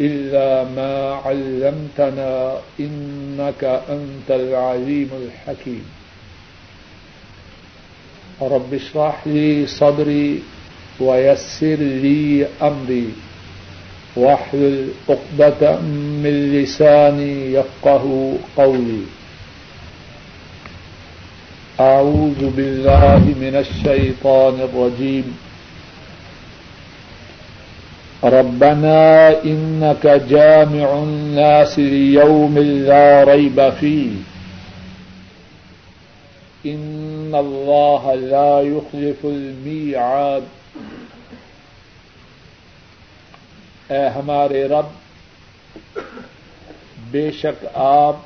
إلا ما علمتنا إنك أنت العليم الحكيم رب اشرح لي صدري ويسر لي أمري واحلل عقدة من لساني يفقه قولي أعوذ بالله من الشيطان الرجيم ربنا إنك جامع الناس ليوم لا ريب فيه. إن الله لا يخلف الميعاد. اے ہمارے رب، بے شک آپ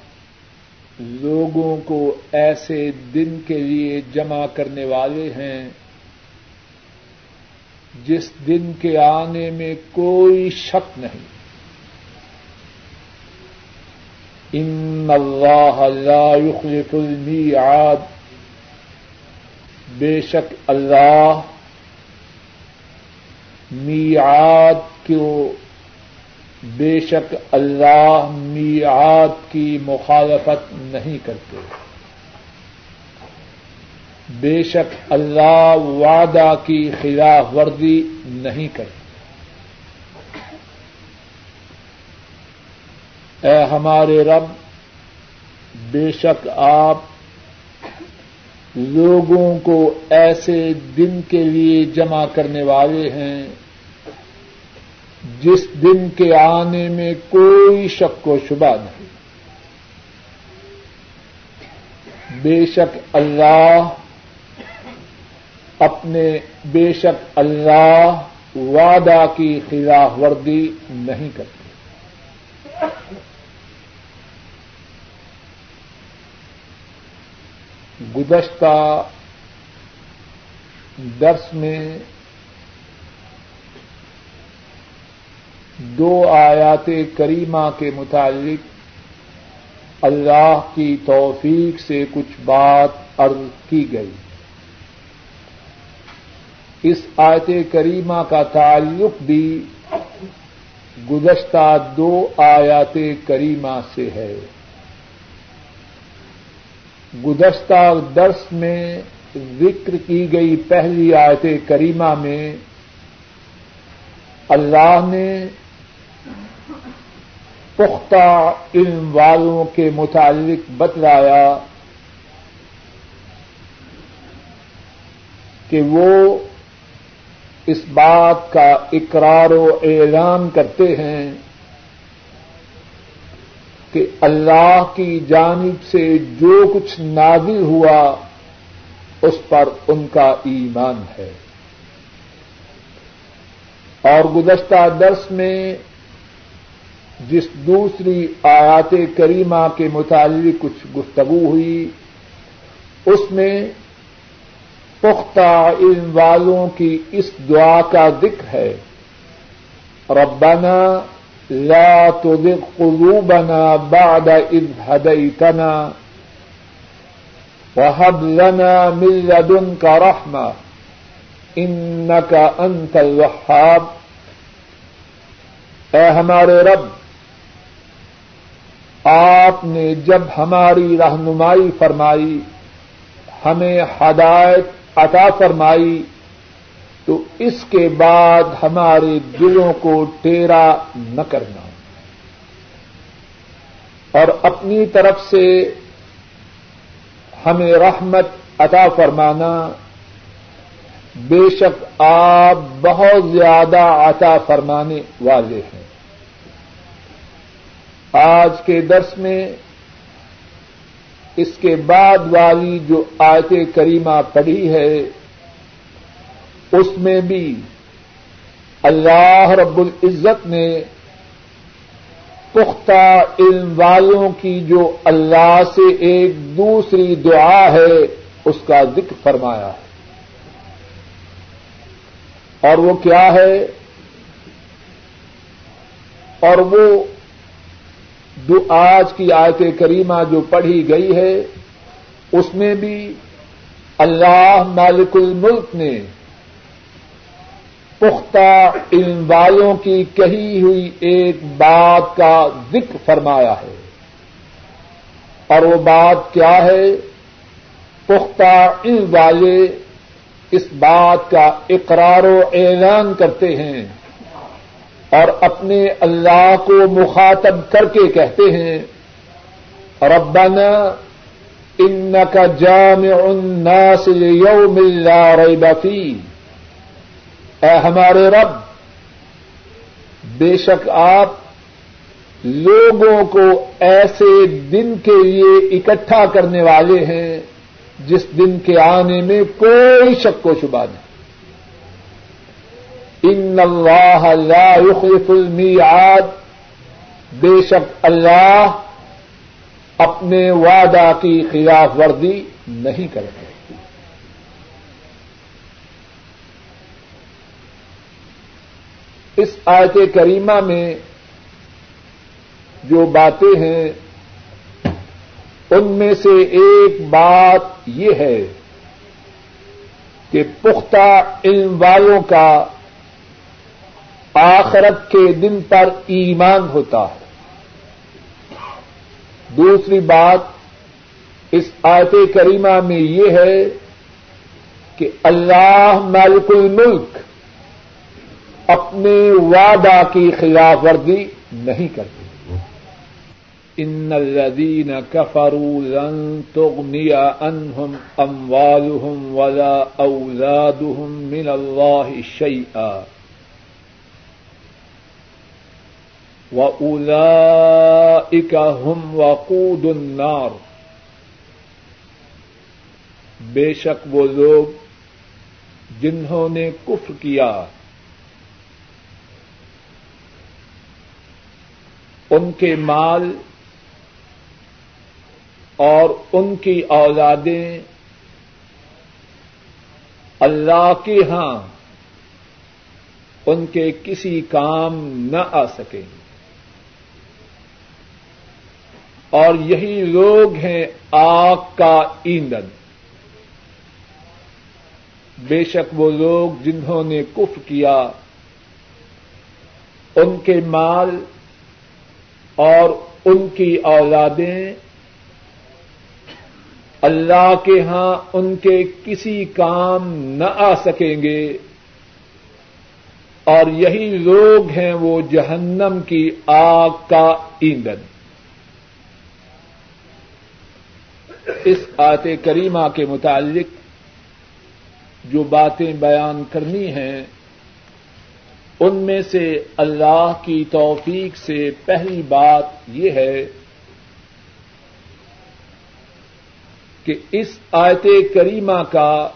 لوگوں کو ایسے دن کے لیے جمع کرنے والے ہیں جس دن کے آنے میں کوئی شک نہیں۔ ان اللہ لا يخلف المیعاد۔ بے شک اللہ میعاد کو بے شک اللہ میعاد کی مخالفت نہیں کرتے۔ بے شک اللہ وعدہ کی خلاف ورزی نہیں کرتے اے ہمارے رب، بے شک آپ لوگوں کو ایسے دن کے لیے جمع کرنے والے ہیں جس دن کے آنے میں کوئی شک و شبہ نہیں۔ بے شک اللہ اپنے بے شک اللہ وعدہ کی خلاف ورزی نہیں کرتے۔ گزشتہ درس میں دو آیات کریمہ کے متعلق اللہ کی توفیق سے کچھ بات عرض کی گئی۔ اس آیت کریمہ کا تعلق بھی گزشتہ دو آیات کریمہ سے ہے۔ گزشتہ درس میں ذکر کی گئی پہلی آیت کریمہ میں اللہ نے پختہ علم والوں کے متعلق بتلایا کہ وہ اس بات کا اقرار و اعلان کرتے ہیں کہ اللہ کی جانب سے جو کچھ نازل ہوا اس پر ان کا ایمان ہے۔ اور گزشتہ درس میں جس دوسری آیات کریمہ کے متعلق کچھ گفتگو ہوئی، اس میں پختہ علم والوں کی اس دعا کا ذکر ہے۔ ربنا لا تزغ قلوبنا بعد إذ هديتنا وهب لنا من لدنك رحمة، إنك أنت الوهاب۔ اے ہمارے رب، آپ نے جب ہماری رہنمائی فرمائی، ہمیں ہدایت عطا فرمائی تو اس کے بعد ہمارے دلوں کو ٹیرا نہ کرنا۔ اور اپنی طرف سے ہمیں رحمت عطا فرمانا، بے شک آپ بہت زیادہ عطا فرمانے والے ہیں۔ آج کے درس میں اس کے بعد والی جو آیت کریمہ پڑھی ہے، اس میں بھی اللہ رب العزت نے پختہ علم والوں کی جو اللہ سے ایک دوسری دعا ہے، اس کا ذکر فرمایا ہے۔ اور وہ کیا ہے؟ اور وہ جو آج کی آیت کریمہ جو پڑھی گئی ہے، اس میں بھی اللہ مالک الملک نے پختہ علم والوں کی کہی ہوئی ایک بات کا ذکر فرمایا ہے۔ اور وہ بات کیا ہے؟ پختہ علم والے اس بات کا اقرار و اعلان کرتے ہیں۔ اور اپنے اللہ کو مخاطب کر کے کہتے ہیں، ربنا ان کا جامع الناس یوم لا ریب فیہ اے ہمارے رب، بے شک آپ لوگوں کو ایسے دن کے لیے اکٹھا کرنے والے ہیں جس دن کے آنے میں کوئی شک و شبہ نہیں۔ ان اللہ لا يخلف المیعاد بے شک اللہ اپنے وعدہ کی خلاف ورزی نہیں کرتے اس آیت کریمہ میں جو باتیں ہیں، ان میں سے ایک بات یہ ہے کہ پختہ علم والوں کا آخرت کے دن پر ایمان ہوتا ہے۔ دوسری بات اس آیت کریمہ میں یہ ہے کہ اللہ مالک الملک اپنے وعدہ کی خلاف ورزی نہیں کرتے۔ ان الذين كفروا لن تغني عنهم اموالهم ولا اولادهم من الله شيئا واولئك هم وقود النار۔ بے شک وہ لوگ جنہوں نے کفر کیا، ان کے مال اور ان کی اولادیں اللہ کے ہاں ان کے کسی کام نہ آ سکیں۔ اور یہی لوگ ہیں آگ کا ایندھن۔ بے شک وہ لوگ جنہوں نے کف کیا، ان کے مال اور ان کی اولادیں، اللہ کے ہاں ان کے کسی کام نہ آ سکیں گے۔ اور یہی لوگ ہیں وہ جہنم کی آگ کا ایندھن۔ اس آت کریمہ کے متعلق جو باتیں بیان کرنی ہیں، ان میں سے اللہ کی توفیق سے پہلی بات یہ ہے کہ اس آیت کریمہ کا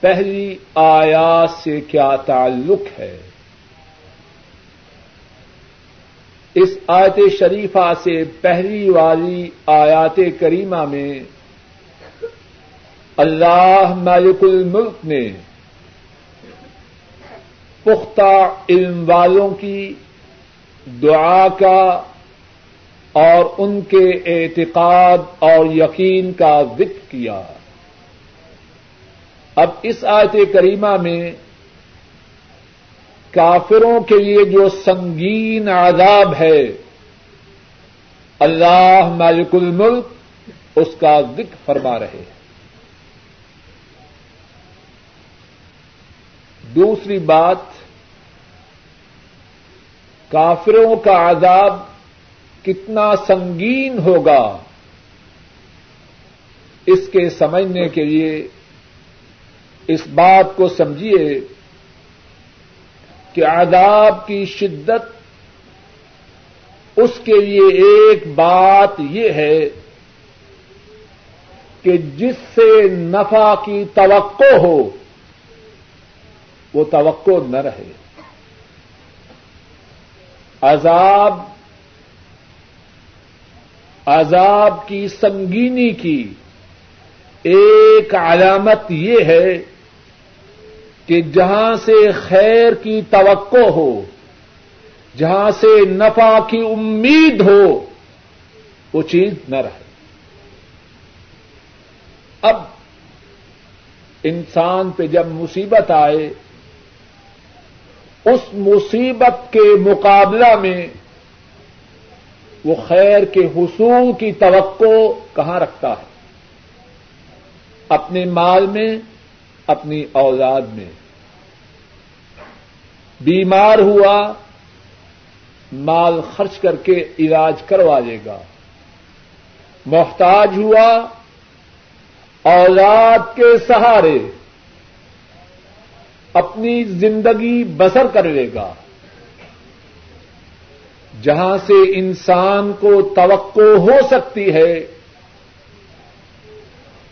پہلی آیات سے کیا تعلق ہے۔ اس آیت شریفہ سے پہلی والی آیات کریمہ میں اللہ مالک الملک نے پختہ علم والوں کی دعا کا اور ان کے اعتقاد اور یقین کا ذکر کیا۔ اب اس آیت کریمہ میں کافروں کے لیے جو سنگین عذاب ہے، اللہ مالک الملک اس کا ذکر فرما رہے ہیں۔ دوسری بات، کافروں کا عذاب کتنا سنگین ہوگا اس کے سمجھنے کے لیے اس بات کو سمجھیے کہ عذاب کی شدت اس کے لیے ایک بات یہ ہے کہ جس سے نفع کی توقع ہو، وہ توقع نہ رہے۔ عذاب عذاب کی سنگینی کی ایک علامت یہ ہے کہ جہاں سے خیر کی توقع ہو، جہاں سے نفع کی امید ہو، وہ چیز نہ رہے۔ اب انسان پہ جب مصیبت آئے، اس مصیبت کے مقابلہ میں وہ خیر کے حصول کی توقع کہاں رکھتا ہے؟ اپنے مال میں، اپنی اولاد میں۔ بیمار ہوا، مال خرچ کر کے علاج کروا لے گا۔ محتاج ہوا، اولاد کے سہارے اپنی زندگی بسر کر لے گا۔ جہاں سے انسان کو توقع ہو سکتی ہے،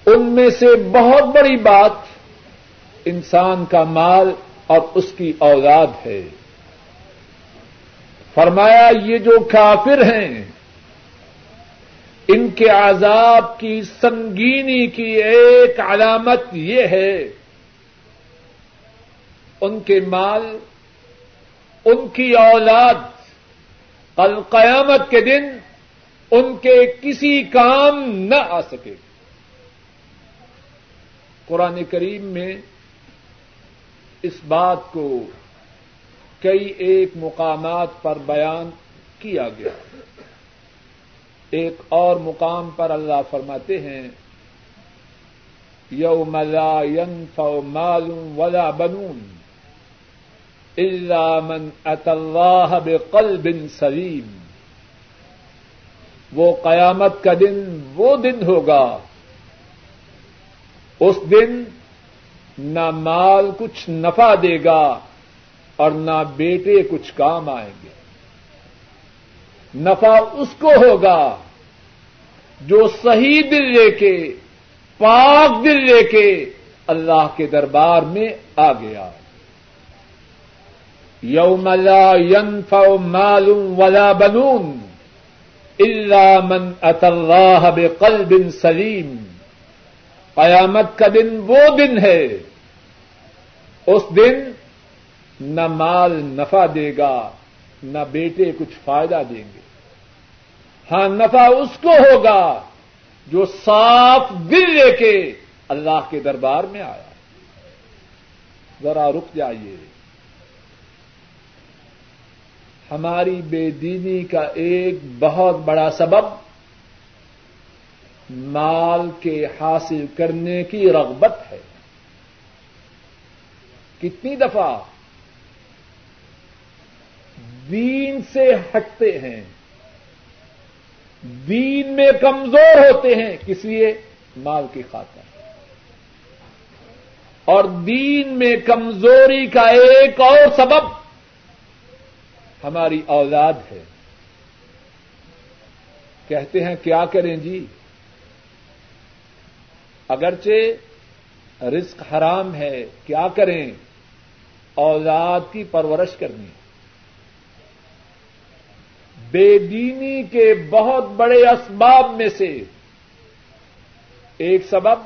ان میں سے بہت بڑی بات انسان کا مال اور اس کی اولاد ہے۔ فرمایا، یہ جو کافر ہیں، ان کے عذاب کی سنگینی کی ایک علامت یہ ہے، ان کے مال، ان کی اولاد، کل قیامت کے دن ان کے کسی کام نہ آ سکے۔ قرآن کریم میں اس بات کو کئی ایک مقامات پر بیان کیا گیا۔ ایک اور مقام پر اللہ فرماتے ہیں، یوم لا ينفع مال ولا بنون الا من اتى الله بقلب سلیم۔ وہ قیامت کا دن وہ دن ہوگا، اس دن نہ مال کچھ نفع دے گا اور نہ بیٹے کچھ کام آئیں گے۔ نفع اس کو ہوگا جو صحیح دل لے کے، پاک دل لے کے اللہ کے دربار میں آ گیا یوم لا ينفع مال ولا بنون الا من اتى الله بقلب سلیم۔ قیامت کا دن وہ دن ہے اس دن نہ مال نفع دے گا، نہ بیٹے کچھ فائدہ دیں گے۔ ہاں نفع اس کو ہوگا جو صاف دل لے کے اللہ کے دربار میں آیا۔ ذرا رک جائیے۔ ہماری بے دینی کا ایک بہت بڑا سبب مال کے حاصل کرنے کی رغبت ہے۔ کتنی دفعہ دین سے ہٹتے ہیں، دین میں کمزور ہوتے ہیں، کس لیے؟ مال کی خاطر۔ اور دین میں کمزوری کا ایک اور سبب ہماری اولاد ہے۔ کہتے ہیں، کیا کریں جی؟ اگرچہ رزق حرام ہے، کیا کریں؟ اولاد کی پرورش کرنی بے دینی کے بہت بڑے اسباب میں سے ایک سبب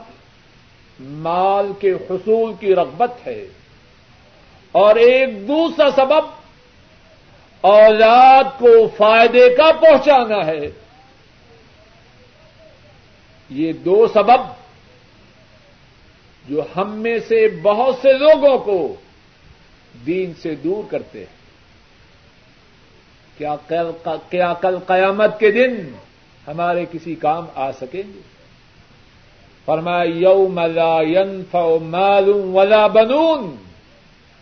مال کے حصول کی رغبت ہے اور ایک دوسرا سبب اولاد کو فائدے کا پہنچانا ہے۔ یہ دو سبب جو ہم میں سے بہت سے لوگوں کو دین سے دور کرتے ہیں۔ کیا کل قیامت کے دن ہمارے کسی کام آ سکیں گے؟ فرمایا، یوم لا ينفع مال ولا بنون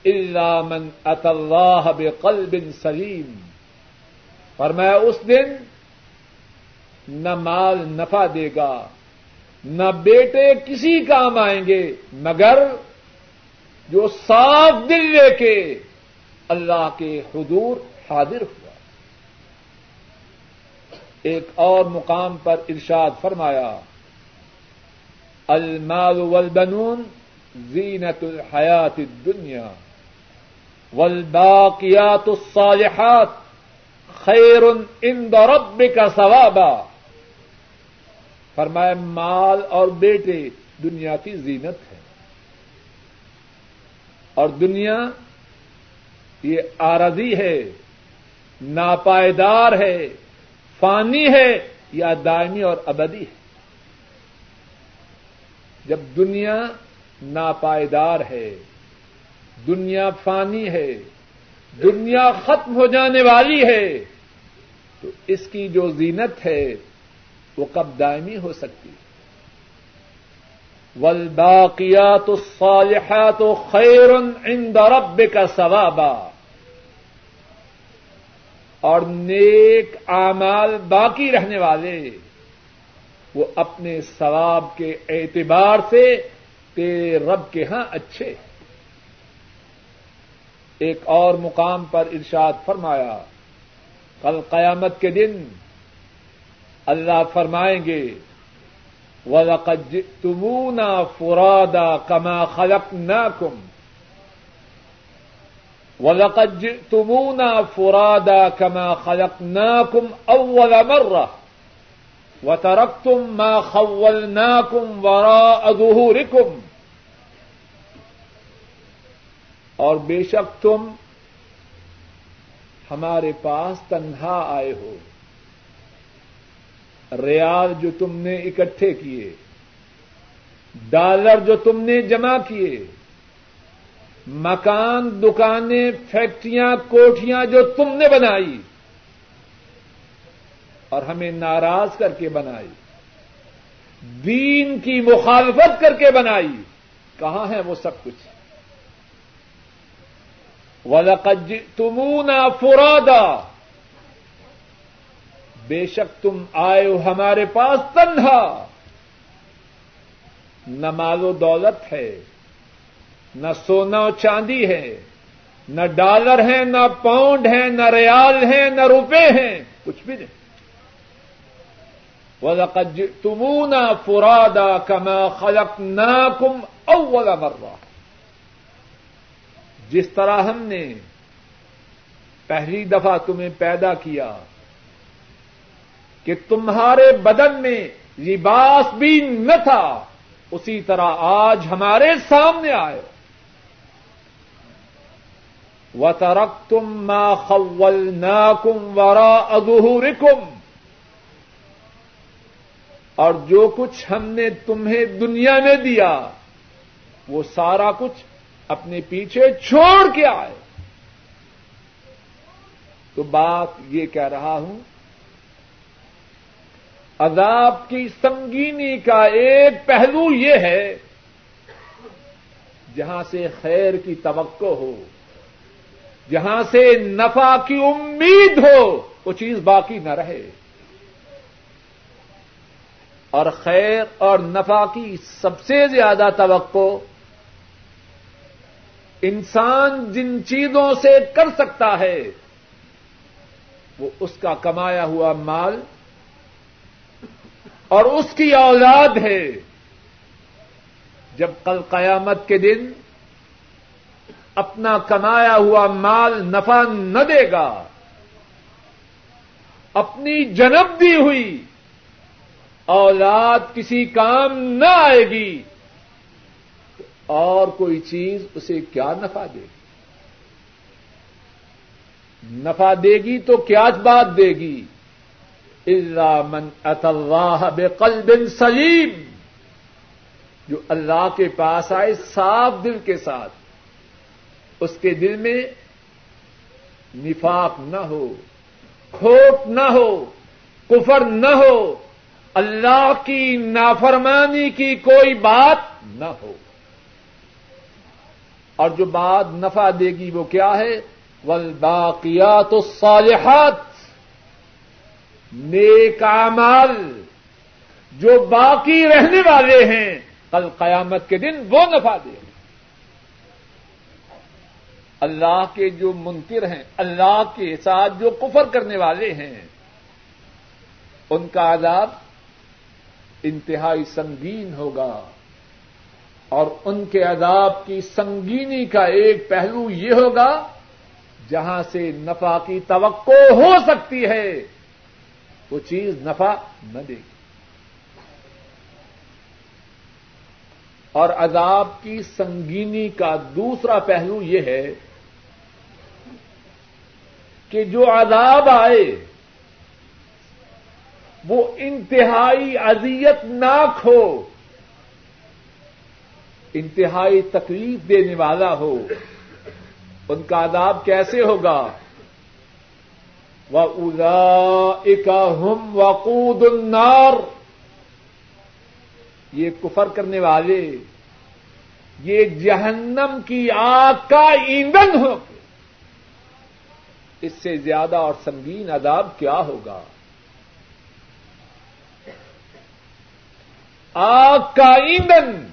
الا من اتى الله بقلب سلیم۔ فرمایا، اس دن نہ مال نفع دے گا، نہ بیٹے کسی کام آئیں گے، مگر جو صاف دل لے کے اللہ کے حضور حاضر ہوا۔ ایک اور مقام پر ارشاد فرمایا، المال والبنون زینت الحیات الدنیا والباقیات الصالحات خیر عند ربک ثوابا۔ فرمایا، مال اور بیٹے دنیا کی زینت ہے اور دنیا یہ آرزی ہے، ناپائیدار ہے، فانی ہے، یا دائمی اور ابدی ہے۔ جب دنیا ناپائیدار ہے، دنیا فانی ہے، دنیا ختم ہو جانے والی ہے، تو اس کی جو زینت ہے، وہ کب دائمی ہو سکتی ہے؟ والباقیات الصالحات خیر عند ربک ثوابا۔ اور نیک اعمال باقی رہنے والے، وہ اپنے ثواب کے اعتبار سے تیرے رب کے ہاں اچھے۔ ایک اور مقام پر ارشاد فرمایا، کل قیامت کے دن اللہ فرمائیں گے وَلَقَدْ جِئْتُمُونَا فُرَادًا كَمَا خَلَقْنَاكُمْ وَلَقَدْ جِئْتُمُونَا فُرَادًا كَمَا خَلَقْنَاكُمْ أَوَّلَ مَرَّةٍ وَتَرَكْتُمْ مَا خَوَّلْنَاكُمْ وَرَاءَ ظُهُورِكُمْ اور بے شک تم ہمارے پاس تنہا آئے ہو۔ ریال جو تم نے اکٹھے کیے، ڈالر جو تم نے جمع کیے، مکان، دکانیں، فیکٹریاں کوٹیاں جو تم نے بنائی اور ہمیں ناراض کر کے بنائی، دین کی مخالفت کر کے بنائی، کہاں ہے وہ سب کچھ؟ ولقج تمونا فرادا بے شک تم آئے ہو ہمارے پاس تنہا۔ نہ مال و دولت ہے، نہ سونا و چاندی ہے، نہ ڈالر ہے، نہ پاؤنڈ ہے، نہ ریال ہے، نہ روپے ہیں، کچھ بھی نہیں۔ وَلَقَدْ تمونا فرادا کما خلق ناکم اول مرہ جس طرح ہم نے پہلی دفعہ تمہیں پیدا کیا کہ تمہارے بدن میں لباس بھی نہ تھا، اسی طرح آج ہمارے سامنے آئے۔ و ترک تم ما خول ناکم ورا ادہورکم اور جو کچھ ہم نے تمہیں دنیا میں دیا، وہ سارا کچھ اپنے پیچھے چھوڑ کے آئے۔ تو بات یہ کہہ رہا ہوں عذاب کی سنگینی کا ایک پہلو یہ ہے، جہاں سے خیر کی توقع ہو، جہاں سے نفع کی امید ہو، وہ چیز باقی نہ رہے۔ اور خیر اور نفع کی سب سے زیادہ توقع، انسان جن چیزوں سے کر سکتا ہے، وہ اس کا کمایا ہوا مال اور اس کی اولاد ہے۔ جب کل قیامت کے دن اپنا کمایا ہوا مال نفع نہ دے گا، اپنی جنب دی ہوئی اولاد کسی کام نہ آئے گی، اور کوئی چیز اسے کیا نفع دے گی؟ نفع دے گی تو کیا بات دے گی؟ اللہ من اطلاح بے سلیم جو اللہ کے پاس آئے صاف دل کے ساتھ، اس کے دل میں نفاق نہ ہو، کھوٹ نہ ہو، کفر نہ ہو، اللہ کی نافرمانی کی کوئی بات نہ ہو۔ اور جو بات نفع دے گی وہ کیا ہے؟ والباقیات الصالحات نیک اعمال جو باقی رہنے والے ہیں، کل قیامت کے دن وہ نفع دے۔ اللہ کے جو منکر ہیں، اللہ کے ساتھ جو کفر کرنے والے ہیں، ان کا عذاب انتہائی سنگین ہوگا۔ اور ان کے عذاب کی سنگینی کا ایک پہلو یہ ہوگا، جہاں سے نفع کی توقع ہو سکتی ہے۔ وہ چیز نفع نہ دے گی۔ اور عذاب کی سنگینی کا دوسرا پہلو یہ ہے کہ جو عذاب آئے، وہ انتہائی اذیت ناک ہو، انتہائی تکلیف دینے والا ہو، ان کا عذاب کیسے ہوگا؟ وہ ادا ہم وقود النار یہ کفر کرنے والے، یہ جہنم کی آگ کا ایندھن ہو۔ اس سے زیادہ اور سنگین عذاب کیا ہوگا؟ آگ کا ایندھن۔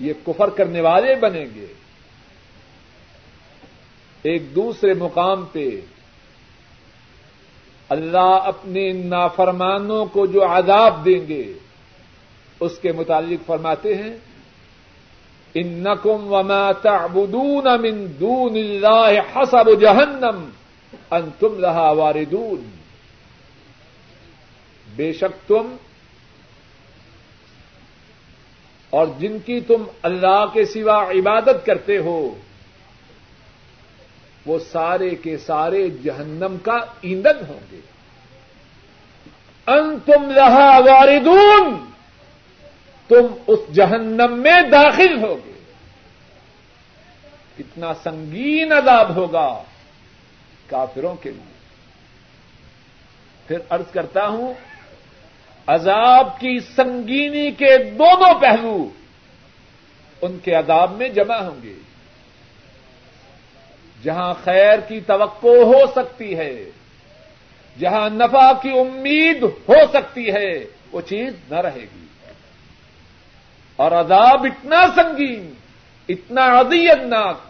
یہ کفر کرنے والے بنیں گے۔ ایک دوسرے مقام پہ اللہ اپنے نافرمانوں کو جو عذاب دیں گے، اس کے متعلق فرماتے ہیں ان نقم وما تعبدون من دون اللہ حسب جہنم ان تم لہا واردون۔ بے شک تم اور جن کی تم اللہ کے سوا عبادت کرتے ہو وہ سارے کے سارے جہنم کا ایندھن ہوں گے۔ ان تم رہا واردون، تم اس جہنم میں داخل ہوگے۔ کتنا سنگین عذاب ہوگا کافروں کے لیے۔ پھر ارض کرتا ہوں، عذاب کی سنگینی کے دونوں پہلو ان کے عذاب میں جمع ہوں گے۔ جہاں خیر کی توقع ہو سکتی ہے، جہاں نفع کی امید ہو سکتی ہے، وہ چیز نہ رہے گی۔ اور عذاب اتنا سنگین، اتنا ناک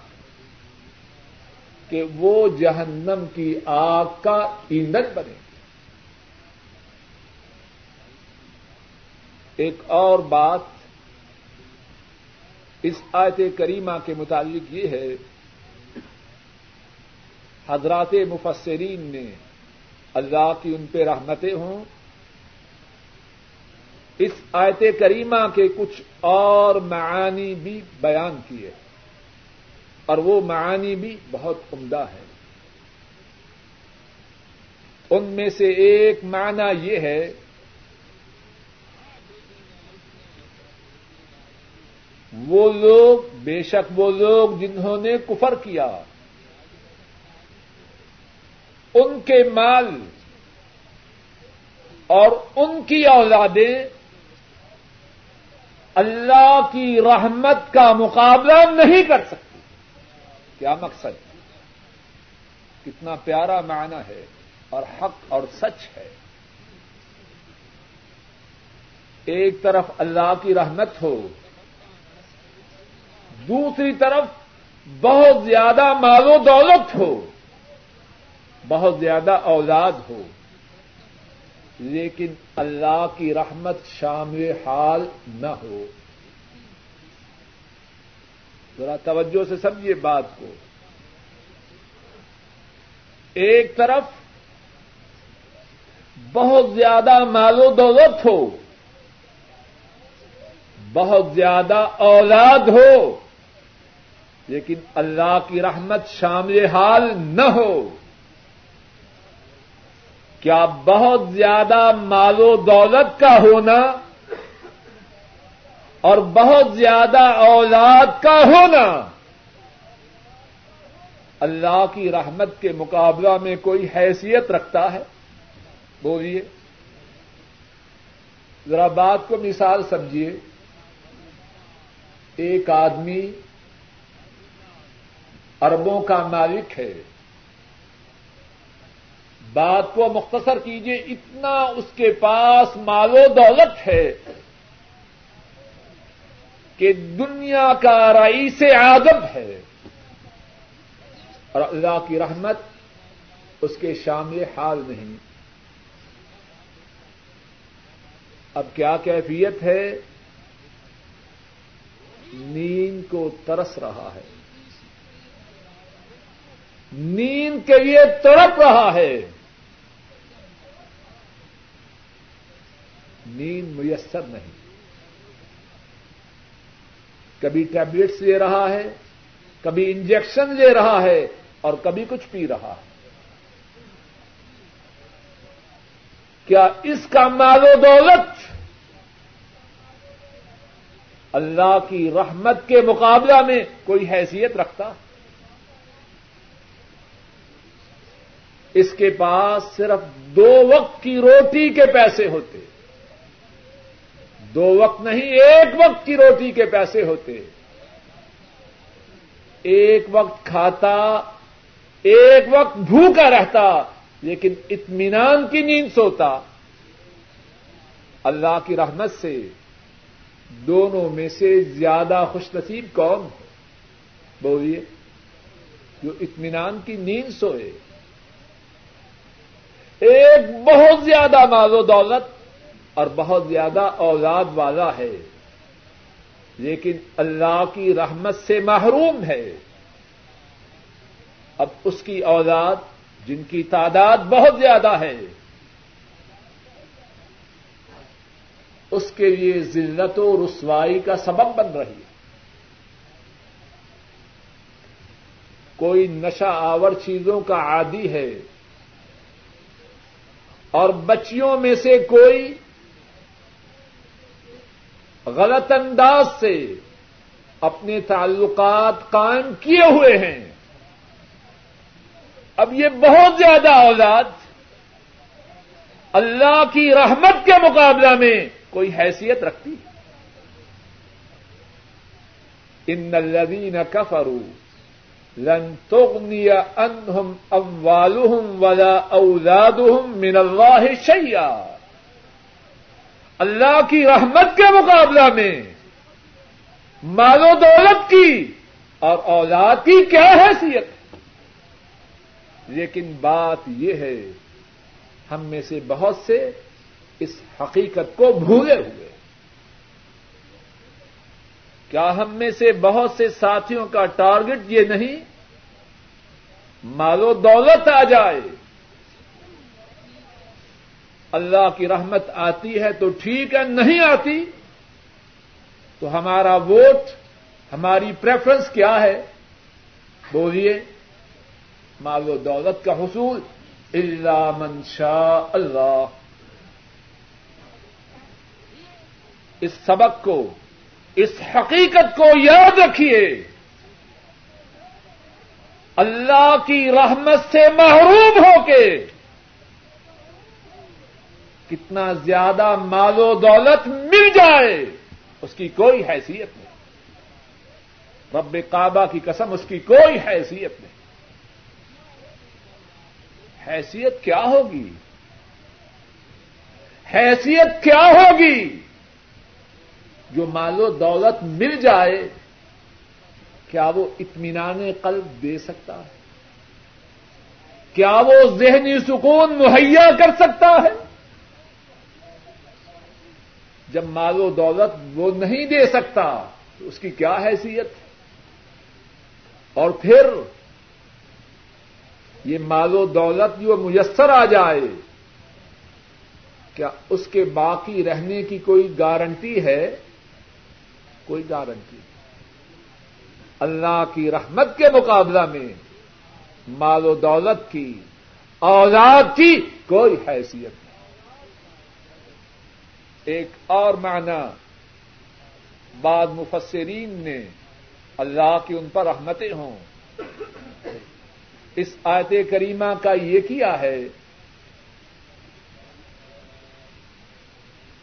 کہ وہ جہنم کی آگ کا ایندھن بنے۔ ایک اور بات اس آیت کریمہ کے متعلق یہ ہے حضرات مفسرین نے اللہ کی ان پہ رحمتیں ہوں۔ اس آیت کریمہ کے کچھ اور معانی بھی بیان کیے۔ اور وہ معانی بھی بہت عمدہ ہے۔ ان میں سے ایک معنی یہ ہے وہ لوگ، بے شک وہ لوگ جنہوں نے کفر کیا۔ ان کے مال اور ان کی اولادیں اللہ کی رحمت کا مقابلہ نہیں کر سکتی۔ کیا مقصد؟ کتنا پیارا معنی ہے اور حق اور سچ ہے۔ ایک طرف اللہ کی رحمت ہو، دوسری طرف بہت زیادہ مال و دولت ہو۔ بہت زیادہ اولاد ہو، لیکن اللہ کی رحمت شامل حال نہ ہو۔ ذرا توجہ سے سمجھیے بات کو۔ ایک طرف بہت زیادہ مال و دولت ہو، بہت زیادہ اولاد ہو، لیکن اللہ کی رحمت شامل حال نہ ہو۔ کیا بہت زیادہ مال و دولت کا ہونا اور بہت زیادہ اولاد کا ہونا اللہ کی رحمت کے مقابلہ میں کوئی حیثیت رکھتا ہے؟ بولیے۔ ذرا بات کو مثال سمجھیے۔ ایک آدمی اربوں کا مالک ہے۔ بات کو مختصر کیجیے اتنا اس کے پاس مال و دولت ہے کہ دنیا کا رئیس آدم ہے۔ اور اللہ کی رحمت اس کے شامل حال نہیں اب کیا کیفیت ہے؟ نیند کو ترس رہا ہے۔ نیند کے لیے تڑپ رہا ہے۔ نیند میسر نہیں۔ کبھی ٹیبلٹس لے رہا ہے، کبھی انجیکشن لے رہا ہے اور کبھی کچھ پی رہا ہے۔ کیا اس کا مال و دولت اللہ کی رحمت کے مقابلہ میں کوئی حیثیت رکھتا؟ اس کے پاس صرف دو وقت کی روٹی کے پیسے ہوتے۔ دو وقت نہیں، ایک وقت کی روٹی کے پیسے ہوتے۔ ایک وقت کھاتا، ایک وقت بھوکا رہتا، لیکن اطمینان کی نیند سوتا۔ اللہ کی رحمت سے دونوں میں سے زیادہ خوش نصیب کون بولیے، جو اطمینان کی نیند سوئے۔ ایک بہت زیادہ مال و دولت اور بہت زیادہ اولاد والا ہے۔ لیکن اللہ کی رحمت سے محروم ہے۔ اب اس کی اولاد، جن کی تعداد بہت زیادہ ہے، اس کے لیے ذلت و رسوائی کا سبب بن رہی ہے۔ کوئی نشہ آور چیزوں کا عادی ہے اور بچیوں میں سے کوئی غلط انداز سے اپنے تعلقات قائم کیے ہوئے ہیں۔ اب یہ بہت زیادہ اولاد اللہ کی رحمت کے مقابلہ میں کوئی حیثیت رکھتی ان الذین کفروا لن تغنی عنہم اموالہم ولا اولادہم من اللہ شیئا۔ اللہ کی رحمت کے مقابلہ میں۔ مال و دولت کی اور اولاد کی کیا حیثیت؟ لیکن بات یہ ہے، ہم میں سے بہت سے اس حقیقت کو بھولے ہوئے۔ کیا ہم میں سے بہت سے ساتھیوں کا ٹارگٹ یہ نہیں؟ مال و دولت آ جائے۔ اللہ کی رحمت آتی ہے تو ٹھیک ہے، نہیں آتی تو ہمارا ووٹ، ہماری پریفرنس کیا ہے؟ بولیے، مال و دولت کا حصول۔ اللہ منشا اللہ اس سبق کو، اس حقیقت کو یاد رکھیے۔ اللہ کی رحمت سے محروم ہو کے کتنا زیادہ مال و دولت مل جائے، اس کی کوئی حیثیت نہیں۔ رب کعبہ کی قسم، اس کی کوئی حیثیت نہیں۔ حیثیت کیا ہوگی؟ حیثیت کیا ہوگی؟ جو مال و دولت مل جائے، کیا وہ اطمینان قلب دے سکتا ہے؟ کیا وہ ذہنی سکون مہیا کر سکتا ہے؟ جب مال و دولت وہ نہیں دے سکتا تو اس کی کیا حیثیت؟ اور پھر یہ مال و دولت جو میسر آ جائے، کیا اس کے باقی رہنے کی کوئی گارنٹی ہے؟ کوئی گارنٹی۔ اللہ کی رحمت کے مقابلہ میں مال و دولت کی اولاد کی کوئی حیثیت نہیں۔ ایک اور معنی بعد مفسرین نے اللہ کی ان پر رحمتیں ہوں۔ اس آیت کریمہ کا یہ کیا ہے؟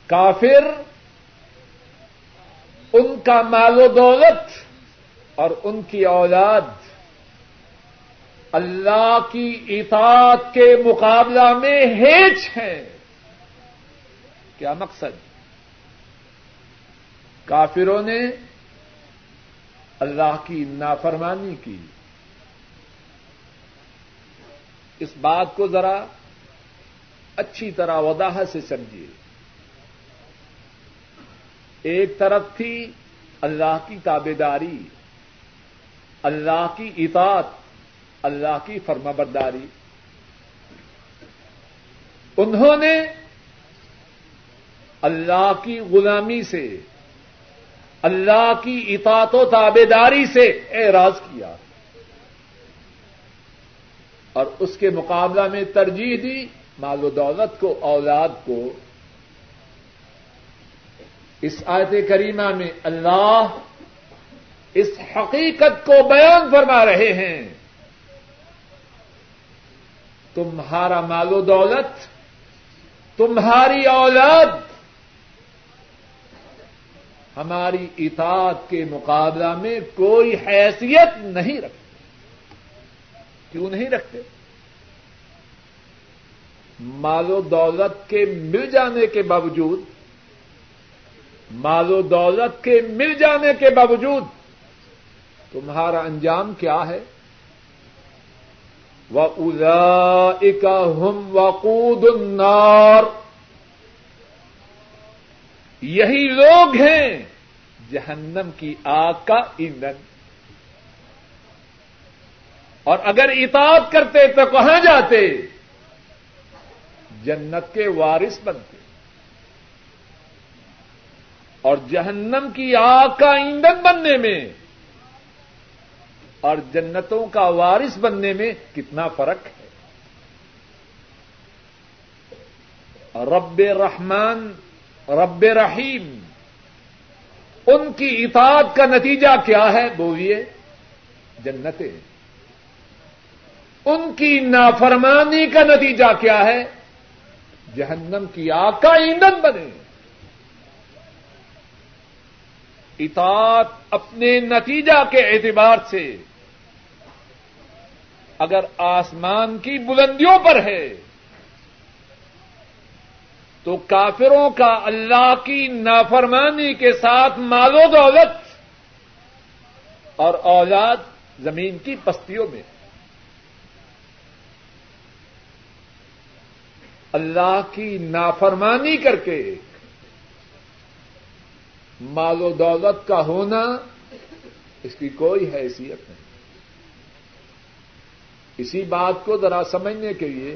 کافر ان کا مال و دولت اور ان کی اولاد اللہ کی اطاعت کے مقابلہ میں ہیچ ہیں۔ کیا مقصد؟ کافروں نے اللہ کی نافرمانی کی۔ اس بات کو ذرا اچھی طرح وضاحت سے سمجھیے۔ ایک طرف تھی اللہ کی تابے داری اللہ کی اطاعت، اللہ کی فرما برداری انہوں نے اللہ کی غلامی سے، اللہ کی اطاعت و تابے داری سے اعراض کیا۔ اور اس کے مقابلہ میں ترجیح دی مال و دولت کو، اولاد کو۔ اس آیت کریمہ میں اللہ اس حقیقت کو بیان فرما رہے ہیں۔ تمہارا مال و دولت، تمہاری اولاد ہماری اطاعت کے مقابلہ میں کوئی حیثیت نہیں رکھتے۔ کیوں نہیں رکھتے؟ مال و دولت کے مل جانے کے باوجود، مال و دولت کے مل جانے کے باوجود تمہارا انجام کیا ہے؟ وہ ادا ہم وقود النار۔ یہی لوگ ہیں جہنم کی آگ کا ایندھن۔ اور اگر اطاعت کرتے تو کہاں جاتے؟ جنت کے وارث بنتے۔ اور جہنم کی آگ کا ایندھن بننے میں اور جنتوں کا وارث بننے میں کتنا فرق ہے۔ رب رحمان رب رحیم۔ ان کی اطاعت کا نتیجہ کیا ہے بولیے جنتیں۔ ان کی نافرمانی کا نتیجہ کیا ہے؟ جہنم کی آگ کا ایندھن بنے اطاعت اپنے نتیجہ کے اعتبار سے، اگر آسمان کی بلندیوں پر ہے تو کافروں کا اللہ کی نافرمانی کے ساتھ مال و دولت اور اولاد زمین کی پستیوں میں۔ اللہ کی نافرمانی کر کے مال و دولت کا ہونا اس کی کوئی حیثیت نہیں۔ اسی بات کو ذرا سمجھنے کے لیے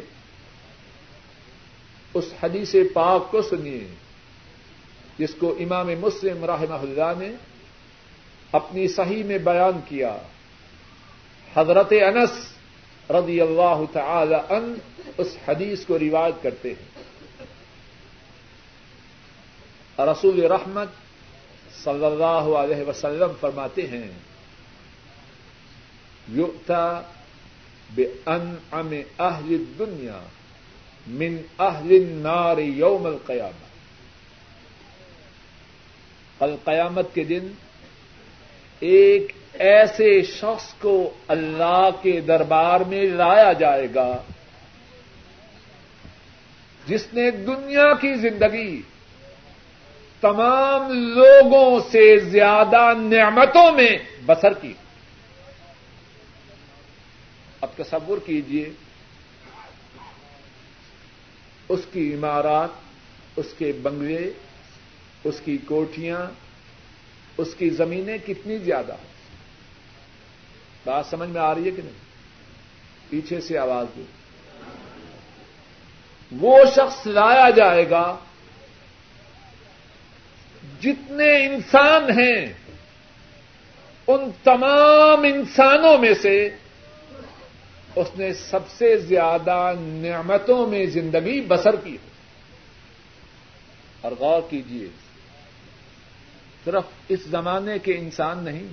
اس حدیث پاک کو سنیے۔ جس کو امام مسلم رحمہ اللہ نے اپنی صحیح میں بیان کیا۔ حضرت انس رضی اللہ تعالی ان اس حدیث کو روایت کرتے ہیں۔ رسول رحمت صلی اللہ علیہ وسلم فرماتے ہیں یوتا بے ان ام اہل دنیا من اہل النار یوم القیامت القیامت کے دن ایک ایسے شخص کو اللہ کے دربار میں لایا جائے گا جس نے دنیا کی زندگی تمام لوگوں سے زیادہ نعمتوں میں بسر کی۔ اب تصور کیجیے اس کی عمارات، اس کے بنگلے، اس کی کوٹیاں، اس کی زمینیں کتنی زیادہ بات سمجھ میں آ رہی ہے کہ نہیں؟ پیچھے سے آواز دو۔ وہ شخص لایا جائے گا جتنے انسان ہیں، ان تمام انسانوں میں سے اس نے سب سے زیادہ نعمتوں میں زندگی بسر کی اور غور کیجیے صرف اس زمانے کے انسان نہیں،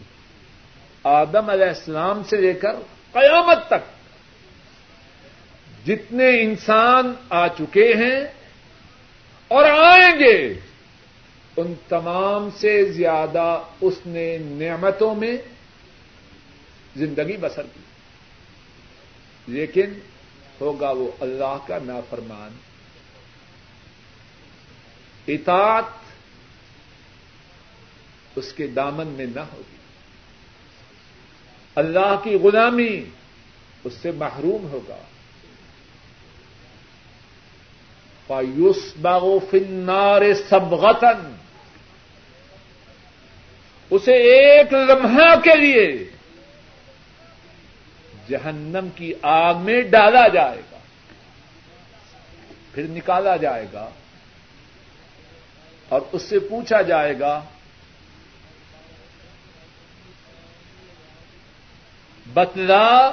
آدم علیہ السلام سے لے کر قیامت تک جتنے انسان آ چکے ہیں اور آئیں گے، ان تمام سے زیادہ اس نے نعمتوں میں زندگی بسر کی۔ لیکن ہوگا وہ اللہ کا نافرمان۔ اطاعت اس کے دامن میں نہ ہوگی۔ اللہ کی غلامی اس سے محروم ہوگا۔ فایوس باغو فنار سب اسے ایک لمحہ کے لیے جہنم کی آگ میں ڈالا جائے گا۔ پھر نکالا جائے گا۔ اور اس سے پوچھا جائے گا، بتلا،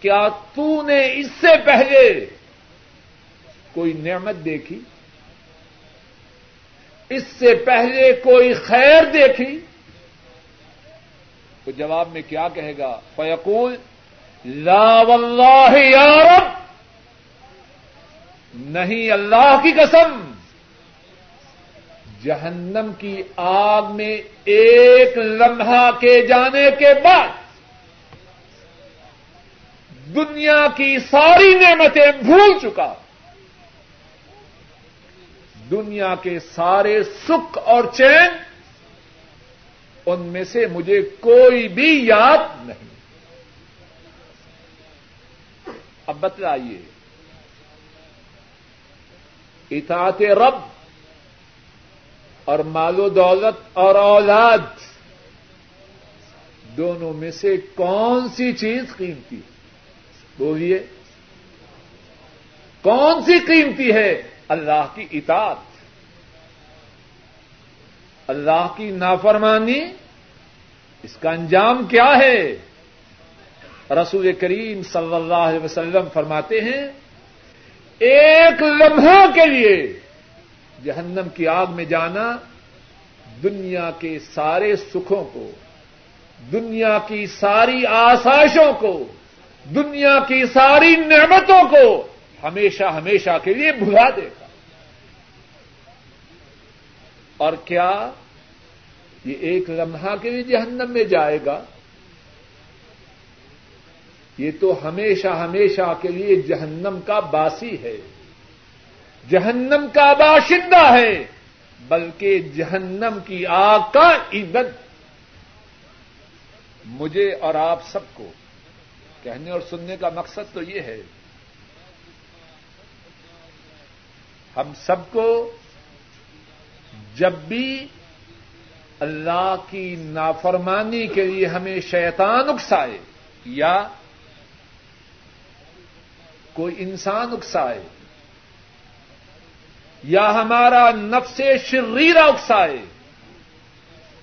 کیا تو نے اس سے پہلے کوئی نعمت دیکھی؟ اس سے پہلے کوئی خیر دیکھی؟ تو جواب میں کیا کہے گا؟ فیقول لا واللہ یا رب۔ نہیں، اللہ کی قسم۔ جہنم کی آگ میں ایک لمحہ کے جانے کے بعد دنیا کی ساری نعمتیں بھول چکا۔ دنیا کے سارے سکھ اور چین ان میں سے مجھے کوئی بھی یاد نہیں۔ اب بتلائیے۔ اطاعت رب اور مال و دولت اور اولاد دونوں میں سے کون سی چیز قیمتی بولیے۔ کون سی قیمتی ہے؟ اللہ کی اطاعت۔ اللہ کی نافرمانی، اس کا انجام کیا ہے؟ رسول کریم صلی اللہ علیہ وسلم فرماتے ہیں، ایک لمحہ کے لیے جہنم کی آگ میں جانا، دنیا کے سارے سکھوں کو، دنیا کی ساری آسائشوں کو، دنیا کی ساری نعمتوں کو ہمیشہ ہمیشہ کے لیے بھلا دے۔ گا اور کیا یہ ایک لمحہ کے لیے جہنم میں جائے گا؟ یہ تو ہمیشہ ہمیشہ کے لیے جہنم کا باسی ہے۔ جہنم کا باشندہ ہے، بلکہ جہنم کی آگ کا ایندھن۔ مجھے اور آپ سب کو کہنے اور سننے کا مقصد تو یہ ہے، ہم سب کو جب بھی اللہ کی نافرمانی کے لیے ہمیں شیطان اکسائے یا کوئی انسان اکسائے یا ہمارا نفس شریرا اکسائے،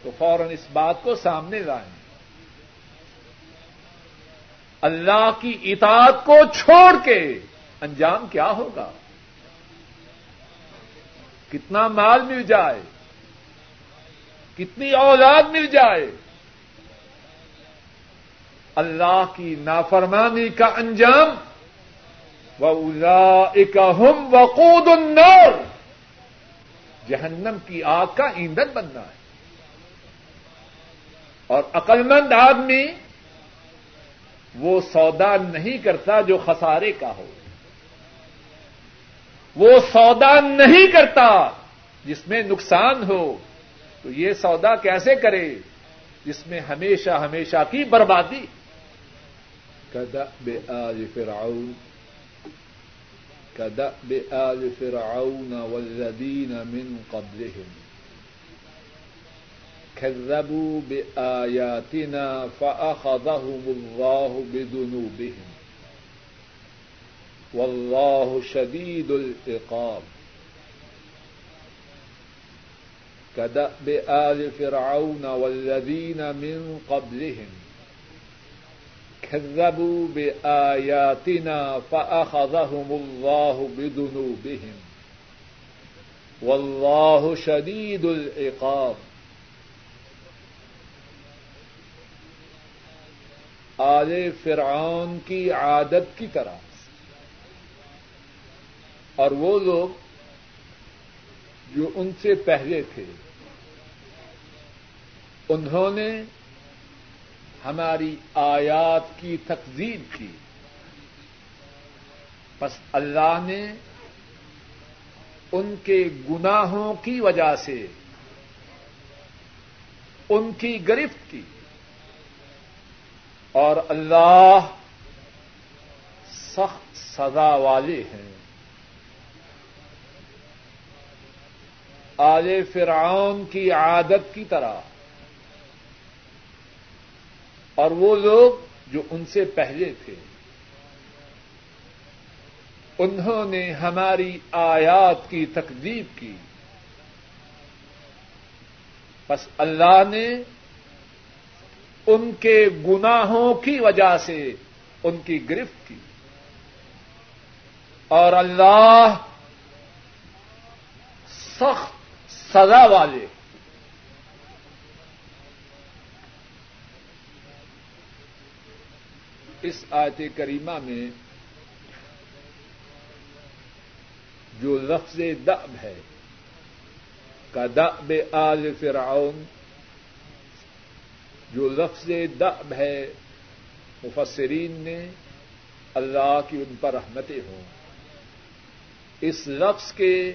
تو فوراً اس بات کو سامنے لائیں۔ اللہ کی اطاعت کو چھوڑ کے انجام کیا ہوگا؟ کتنا مال مل جائے، کتنی اولاد مل جائے۔ اللہ کی نافرمانی کا انجام ایک ہم وقود النار۔ جہنم کی آگ کا ایندھن بننا ہے۔ اور عقلمند آدمی وہ سودا نہیں کرتا جو خسارے کا ہو۔ وہ سودا نہیں کرتا جس میں نقصان ہو، تو یہ سودا کیسے کرے؟ جس میں ہمیشہ ہمیشہ کی بربادی۔ کدا بے آج فرعون، کدا بے آج فرعون والذین من قبلهم كذبوا بآياتنا فأخذهم الله بذنوبهم والله شديد العقاب. كدأب آل فرعون والذين من قبلهم. كذبوا بآياتنا فأخذهم الله بذنوبهم. والله شديد العقاب. آل فرعون کی عادت کی طرح اور وہ لوگ جو ان سے پہلے تھے، انہوں نے ہماری آیات کی تقزیب کی۔ بس اللہ نے ان کے گناہوں کی وجہ سے ان کی گرفت کی۔ اور اللہ سخت سزا والے ہیں۔ آل فرعون کی عادت کی طرح۔ اور وہ لوگ جو ان سے پہلے تھے۔ انہوں نے ہماری آیات کی تکلیف کی۔ بس اللہ نے ان کے گناہوں کی وجہ سے ان کی گرفت کی۔ اور اللہ سخت سزا والے اس آیت کریمہ میں جو لفظ دب ہے کا دب آل فرعون، جو لفظ دب ہے، مفسرین نے اللہ کی ان پر رحمتیں ہوں۔ اس لفظ کے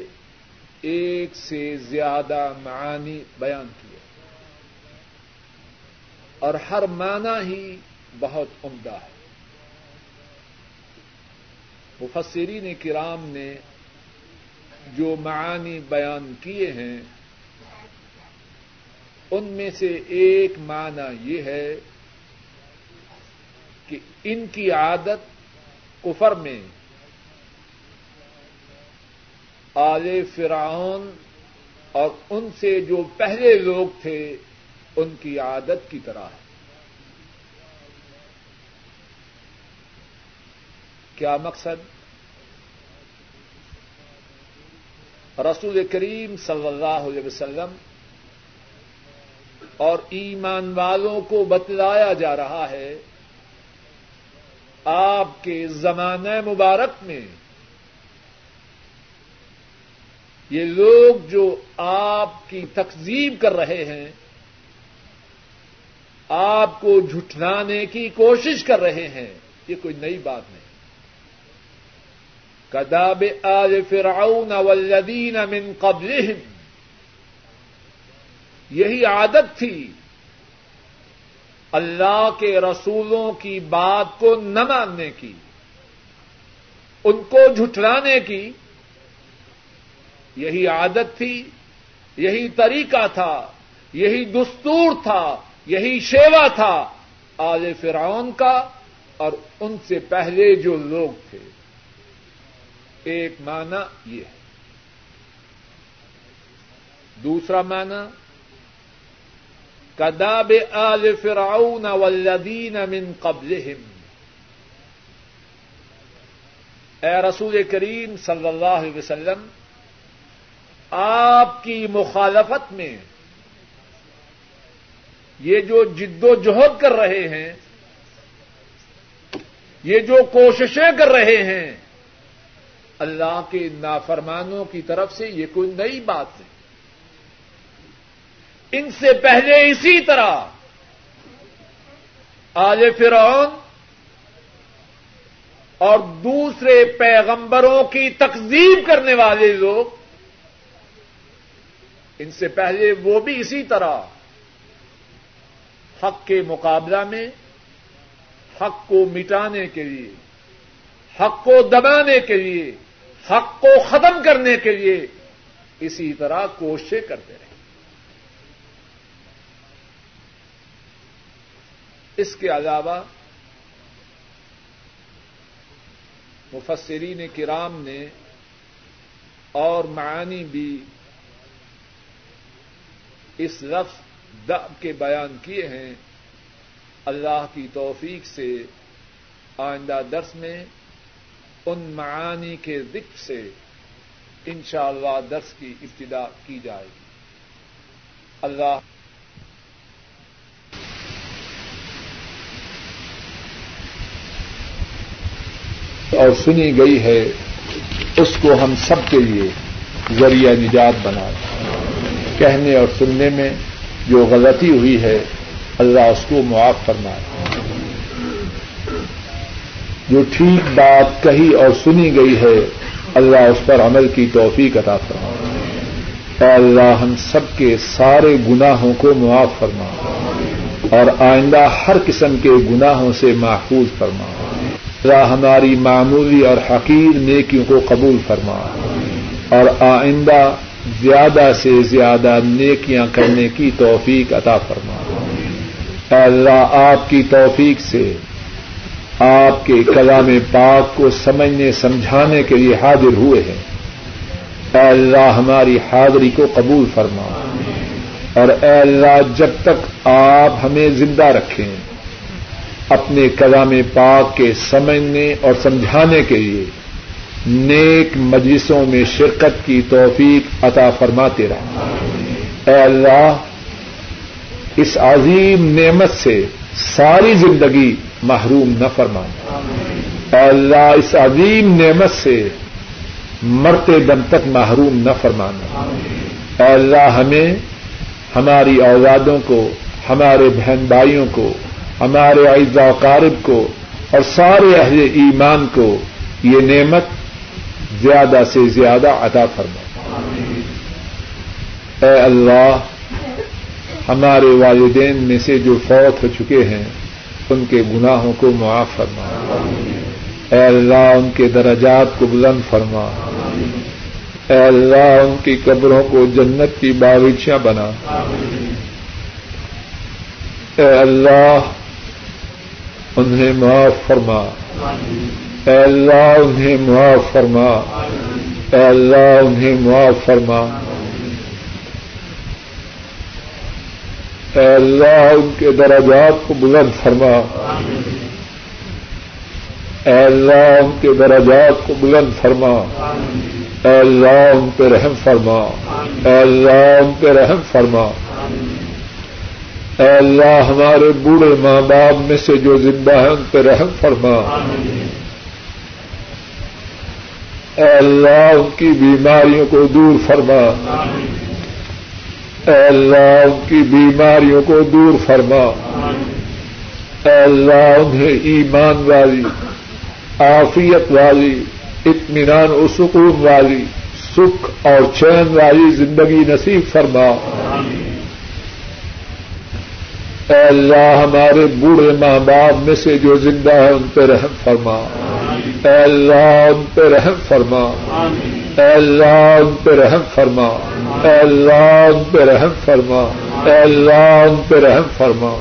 ایک سے زیادہ معانی بیان کیے۔ اور ہر معنی ہی بہت عمدہ ہے۔ مفسرین کرام نے جو معانی بیان کیے ہیں، ان میں سے ایک معنی یہ ہے کہ ان کی عادت کفر میں آل فرعون اور ان سے جو پہلے لوگ تھے، ان کی عادت کی طرح۔ ہے کیا مقصد؟ رسول کریم صلی اللہ علیہ وسلم اور ایمان والوں کو بتلایا جا رہا ہے، آپ کے زمانہ مبارک میں یہ لوگ جو آپ کی تقزیب کر رہے ہیں، آپ کو جھٹلانے کی کوشش کر رہے ہیں، یہ کوئی نئی بات نہیں۔ کداب آل فرعون والذین من قبلہم۔ یہی عادت تھی۔ اللہ کے رسولوں کی بات کو نہ ماننے کی، ان کو جھٹلانے کی۔ یہی عادت تھی، یہی طریقہ تھا، یہی دستور تھا، یہی شیوا تھا آل فرعون کا اور ان سے پہلے جو لوگ تھے۔ ایک معنی یہ ہے۔ دوسرا معنی کداب آل فرعون والذین من قبلہم۔ اے رسول کریم صلی اللہ علیہ وسلم آپ کی مخالفت میں یہ جو جد و جہد کر رہے ہیں، یہ جو کوششیں کر رہے ہیں، اللہ کے نافرمانوں کی طرف سے یہ کوئی نئی بات نہیں۔ ان سے پہلے اسی طرح آل فرعون اور دوسرے پیغمبروں کی تقزیب کرنے والے لوگ ان سے پہلے وہ بھی اسی طرح حق کے مقابلہ میں، حق کو مٹانے کے لیے، حق کو دبانے کے لیے، حق کو ختم کرنے کے لیے اسی طرح کوششیں کرتے رہے۔ اس کے علاوہ مفسرین کرام نے اور معانی بھی اس لفظ دب کے بیان کیے ہیں اللہ کی توفیق سے آئندہ درس میں ان معانی کے ذکر سے انشاءاللہ اللہ درس کی ابتدا کی جائے گی۔ اللہ اور سنی گئی ہے، اس کو ہم سب کے لیے ذریعہ نجات بنا کہنے اور سننے میں جو غلطی ہوئی ہے، اللہ اس کو معاف فرمائے۔ جو ٹھیک بات کہی اور سنی گئی ہے، اللہ اس پر عمل کی توفیق عطا فرما اللہ، ہم سب کے سارے گناہوں کو معاف فرما۔ اور آئندہ ہر قسم کے گناہوں سے محفوظ فرما۔ اللہ ہماری معمولی اور حقیر نیکیوں کو قبول فرما۔ اور آئندہ زیادہ سے زیادہ نیکیاں کرنے کی توفیق عطا فرما۔ اللہ، آپ کی توفیق سے آپ کے کلام پاک کو سمجھنے، سمجھانے کے لیے حاضر ہوئے ہیں۔ اے اللہ، ہماری حاضری کو قبول فرما۔ اور اے اللہ، جب تک آپ ہمیں زندہ رکھیں اپنے کلام پاک کے سمجھنے اور سمجھانے کے لیے نیک مجلسوں میں شرکت کی توفیق عطا فرماتے رہا۔ اے اللہ، اس عظیم نعمت سے ساری زندگی محروم نہ فرمانا اے اللہ، اس عظیم نعمت سے مرتے دم تک محروم نہ فرمانا اے اللہ، ہمیں، ہماری اولادوں کو، ہمارے بہن بھائیوں کو، ہمارے اعزا قارب کو اور سارے اہل ایمان کو یہ نعمت زیادہ سے زیادہ عطا فرما اے اللہ، ہمارے والدین میں سے جو فوت ہو چکے ہیں، ان کے گناہوں کو معاف فرما۔ اے اللہ، ان کے درجات کو بلند فرما۔ اے اللہ، ان کی قبروں کو جنت کی باغیچیاں بنا۔ اے اللہ، انہیں معاف فرما۔ اے اللہ انہیں معاف فرما۔ اے اللہ انہیں معاف فرما۔ اے اللہ ان کے درجات کو بلند فرما۔ اے اللہ ان کے درجات کو بلند فرما۔ اے اللہ ان پہ رحم فرما۔ اے اللہ ان پہ رحم فرما۔ اے اللہ ہمارے بوڑھے ماں باپ میں سے جو زندہ ہیں ان پہ رحم فرما۔ اے اللہ ان کی بیماریوں کو دور فرما۔ اے اللہ ان کی بیماریوں کو دور فرما۔ اے اللہ انہیں ایمان والی آفیت والی، اطمینان و سکون والی، سکھ اور چین والی زندگی نصیب فرما۔ اے اللہ ہمارے بوڑھے ماں باپ میں سے جو زندہ ہے ان پہ رحم فرما۔ اے اللہ ان پہ رحم فرما۔ اے اللہ ان پہ رحم فرما۔ اے اللہ ان پہ رحم فرما۔ اے اللہ ان پہ رحم فرما۔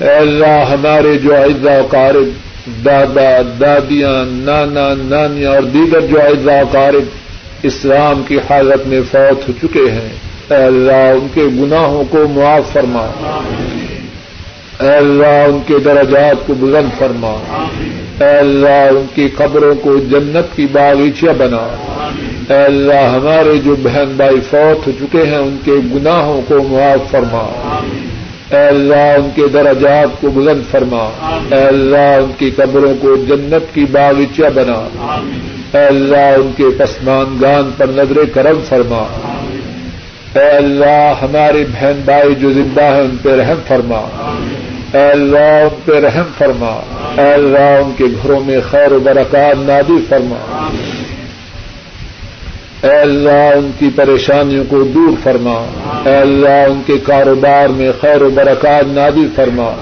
اے اللہ ہمارے جو اعزا قارب دادا دادیاں نانا نانیاں اور دیگر جو اعزا قارب اسلام کی حالت میں فوت ہو چکے ہیں اے اللہ ان کے گناہوں کو معاف فرما۔ اے اللہ، ان کے درجات کو بلند فرما۔ اے اللہ، ان کی قبروں کو جنت کی باغیچیاں بنا۔ اے اللہ، ہمارے جو بہن بھائی فوت ہو چکے ہیں، ان کے گناہوں کو معاف فرما۔ اے اللہ، ان کے درجات کو بلند فرما۔ اے اللہ، ان کی قبروں کو جنت کی باغیچیاں بنا۔ اے اللہ، ان کے پسمان گان پر نظر کرم فرما۔ اے اللہ، ہمارے بہن بھائی جو زندہ ہیں، ان پہ رحم فرما۔ اے اللہ ان پہ رحم فرما۔ اے اللہ ان کے گھروں میں خیر و برکات نادی فرما۔ اے اللہ ان کی پریشانیوں کو دور فرما۔ اے اللہ ان کے کاروبار میں خیر و برکات نادی فرما۔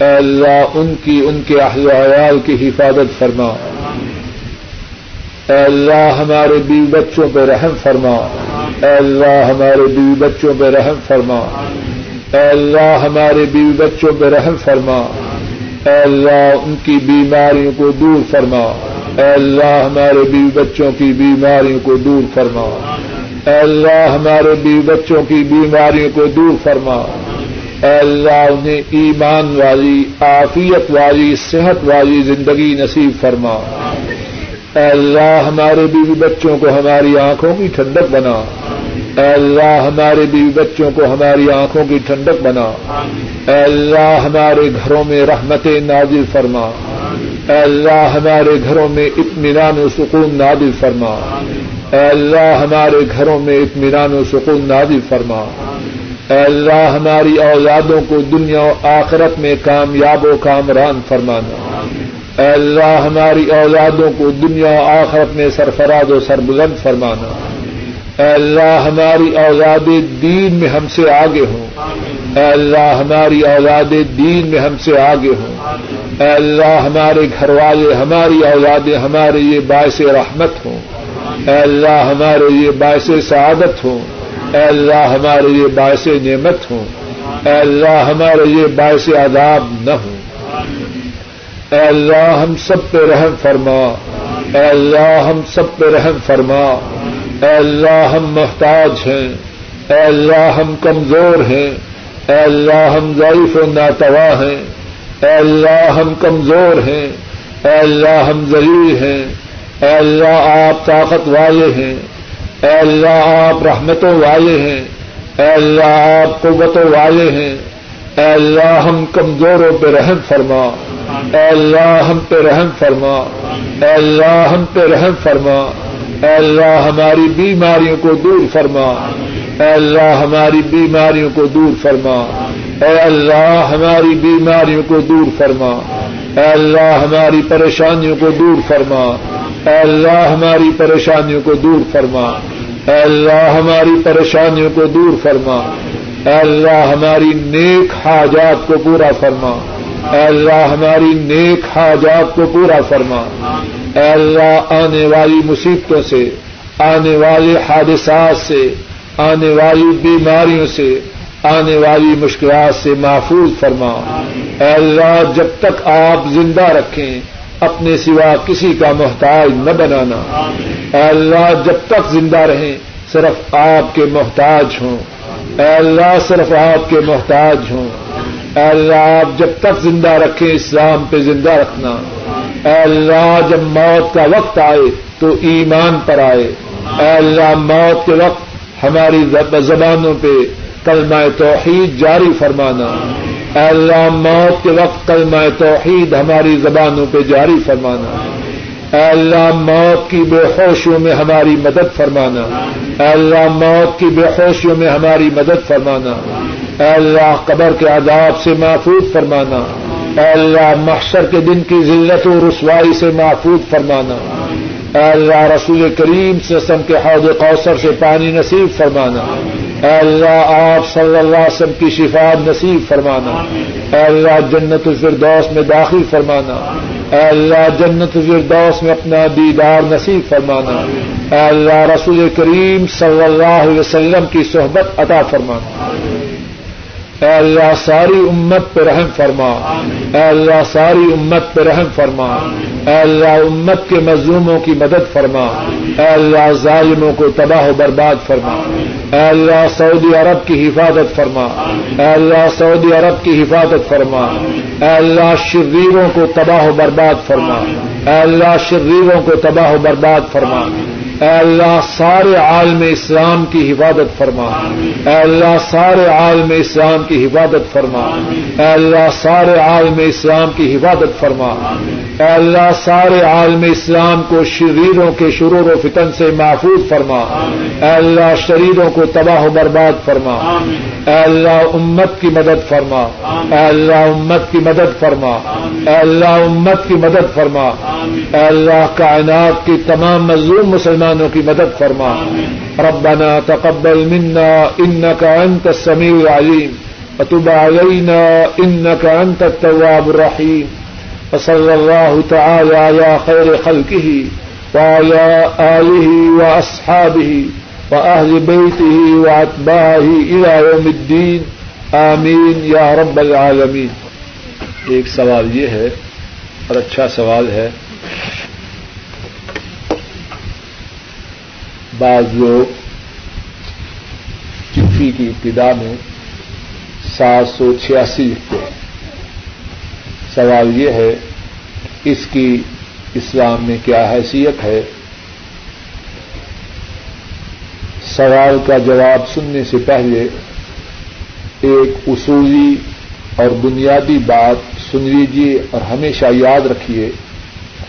اے اللہ ان کی ان کے اہل عیال کی حفاظت فرما۔ اے اللہ ہمارے بیوی بچوں پہ رحم فرما۔ اے اللہ ہمارے بیوی بچوں پہ رحم فرما۔ اے اللہ ہمارے بیوی بچوں پہ رحم فرما۔ اے اللہ ان کی بیماریوں کو دور فرما۔ اے اللہ ہمارے بیوی بچوں کی بیماریوں کو دور فرما۔ اے اللہ ہمارے بیوی بچوں کی بیماریوں کو دور فرما۔ اے اللہ انہیں ایمان والی، عافیت والی، صحت والی زندگی نصیب فرما۔ اے اللہ ہمارے بیوی بچوں کو ہماری آنکھوں کی ٹھنڈک بنا۔ اے اللہ ہمارے بیوی بچوں کو ہماری آنکھوں کی ٹھنڈک بنا۔ اے اللہ ہمارے گھروں میں رحمت نازل فرما۔ اے اللہ ہمارے گھروں میں اطمینان و سکون نازل فرما۔ اے اللہ ہمارے گھروں میں اطمینان و سکون نازل فرما۔ اے اللہ ہماری اولادوں کو دنیا و آخرت میں کامیاب و کامران فرمانا۔ اے اللہ ہماری اولادوں کو دنیا و آخرت میں سرفراز و سربلند فرمانا۔ اے اللہ ہماری اولاد دین میں ہم سے آگے ہوں۔ اے اللہ ہماری اولاد دین میں ہم سے آگے ہوں۔ اے اللہ ہمارے گھر والے، ہماری اولادیں ہمارے یہ باعث رحمت ہوں۔ اے اللہ ہمارے یہ باعث سعادت ہوں۔ اے اللہ ہمارے یہ باعث نعمت ہوں۔ اے اللہ ہمارے یہ باعث عذاب نہ ہوں۔ اے اللہ ہم سب پہ رحم فرما۔ اے اللہ ہم سب پہ رحم فرما۔ اے اللہ ہم محتاج ہیں اے اللہ ہم کمزور ہیں اے اللہ ہم ضعیف و ناتوا ہیں اے اللہ ہم کمزور ہیں اے اللہ ہم ذلیل ہیں اے اللہ آپ طاقت والے ہیں اے اللہ آپ رحمتوں والے ہیں اے اللہ آپ قوتوں والے ہیں اے اللہ ہم کمزوروں پہ رحم فرما اے اللہ ہم پہ رحم فرما اے اللہ ہم پہ رحم فرما اے اللہ ہماری بیماریوں کو دور فرما۔ اے اللہ ہماری بیماریوں کو دور فرما۔ اے اللہ ہماری بیماریوں کو دور فرما۔ اے اللہ ہماری پریشانیوں کو دور فرما۔ اے اللہ ہماری پریشانیوں کو دور فرما۔ اے اللہ ہماری پریشانیوں کو دور فرما۔ اے اللہ ہماری نیک حاجات کو پورا فرما۔ اے اللہ ہماری نیک حاجات کو پورا فرما۔ اے اللہ آنے والی مصیبتوں سے، آنے والے حادثات سے، آنے والی بیماریوں سے، آنے والی مشکلات سے محفوظ فرما۔ اے اللہ، جب تک آپ زندہ رکھیں، اپنے سوا کسی کا محتاج نہ بنانا۔ اے اللہ، جب تک زندہ رہیں، صرف آپ کے محتاج ہوں۔ اے اللہ، صرف آپ کے محتاج ہوں۔ اے اللہ، آپ جب تک زندہ رکھیں، اسلام پہ زندہ رکھنا۔ اے اللہ جب موت کا وقت آئے تو ایمان پر آئے۔ اے اللہ موت کے وقت ہماری زبانوں پہ کلمہ توحید جاری فرمانا۔ اے اللہ موت کے وقت کلمہ توحید ہماری زبانوں پہ جاری فرمانا۔ اے اللہ موت کی بے خوشیوں میں ہماری مدد فرمانا۔ اے اللہ موت کی بے خوشیوں میں ہماری مدد فرمانا۔ اے اللہ قبر کے عذاب سے محفوظ فرمانا۔ اے اللہ محشر کے دن کی ذلت و رسوائی سے محفوظ فرمانا۔ اے اللہ رسول کریم سے سم کے حوض کوثر سے پانی نصیب فرمانا۔ اے اللہ آپ صلی اللہ علیہ وسلم کی شفاعت نصیب فرمانا۔ اے اللہ جنت الفردوس میں داخل فرمانا۔ اے اللہ جنت الفردوس میں اپنا دیدار نصیب فرمانا۔ اے اللہ رسول کریم صلی اللہ علیہ وسلم کی صحبت عطا فرمانا۔ اے اللہ ساری امت پہ رحم فرما۔ اے اللہ ساری امت پہ رحم فرما۔ اے اللہ امت کے مظلوموں کی مدد فرما۔ اے اللہ ظالموں کو تباہ و برباد فرما۔ اے اللہ سعودی عرب کی حفاظت فرما۔ اے اللہ سعودی عرب کی حفاظت فرما۔ اے اللہ شریروں کو تباہ و برباد فرما۔ اے اللہ شریروں کو تباہ و برباد فرما۔ اے اللہ سارے عالم اسلام کی حفاظت فرما۔ اے اللہ سارے عالم اسلام کی حفاظت فرما۔ اے اللہ سارے عالم اسلام کی حفاظت فرما۔ اے اللہ سارے عالم اسلام کو شریروں کے شرور و فتن سے محفوظ فرما۔ اے اللہ شریروں کو تباہ و برباد فرما۔ اے اللہ امت کی مدد فرما۔ اے اللہ امت کی مدد فرما۔ اے اللہ امت کی مدد فرما۔ اے اللہ کائنات کی تمام مظلوم مسلمان مسلمانوں کی مدد فرما۔ ربنا تقبل منا انك انت السميع العليم وتب علينا انك انت التواب الرحيم وصلى الله تعالى على خير خلقه وعلى آله وأصحابه وأهل بيته وأتباعه إلى يوم الدين آمین یا رب العالمین۔ ایک سوال یہ ہے اور اچھا سوال ہے۔ بعض لوگ صحیفی کی ابتدا میں سات سو چھیاسی لکھتے ہیں۔ سوال یہ ہے، اس کی اسلام میں کیا حیثیت ہے؟ سوال کا جواب سننے سے پہلے ایک اصولی اور بنیادی بات سن لیجیے اور ہمیشہ یاد رکھیے،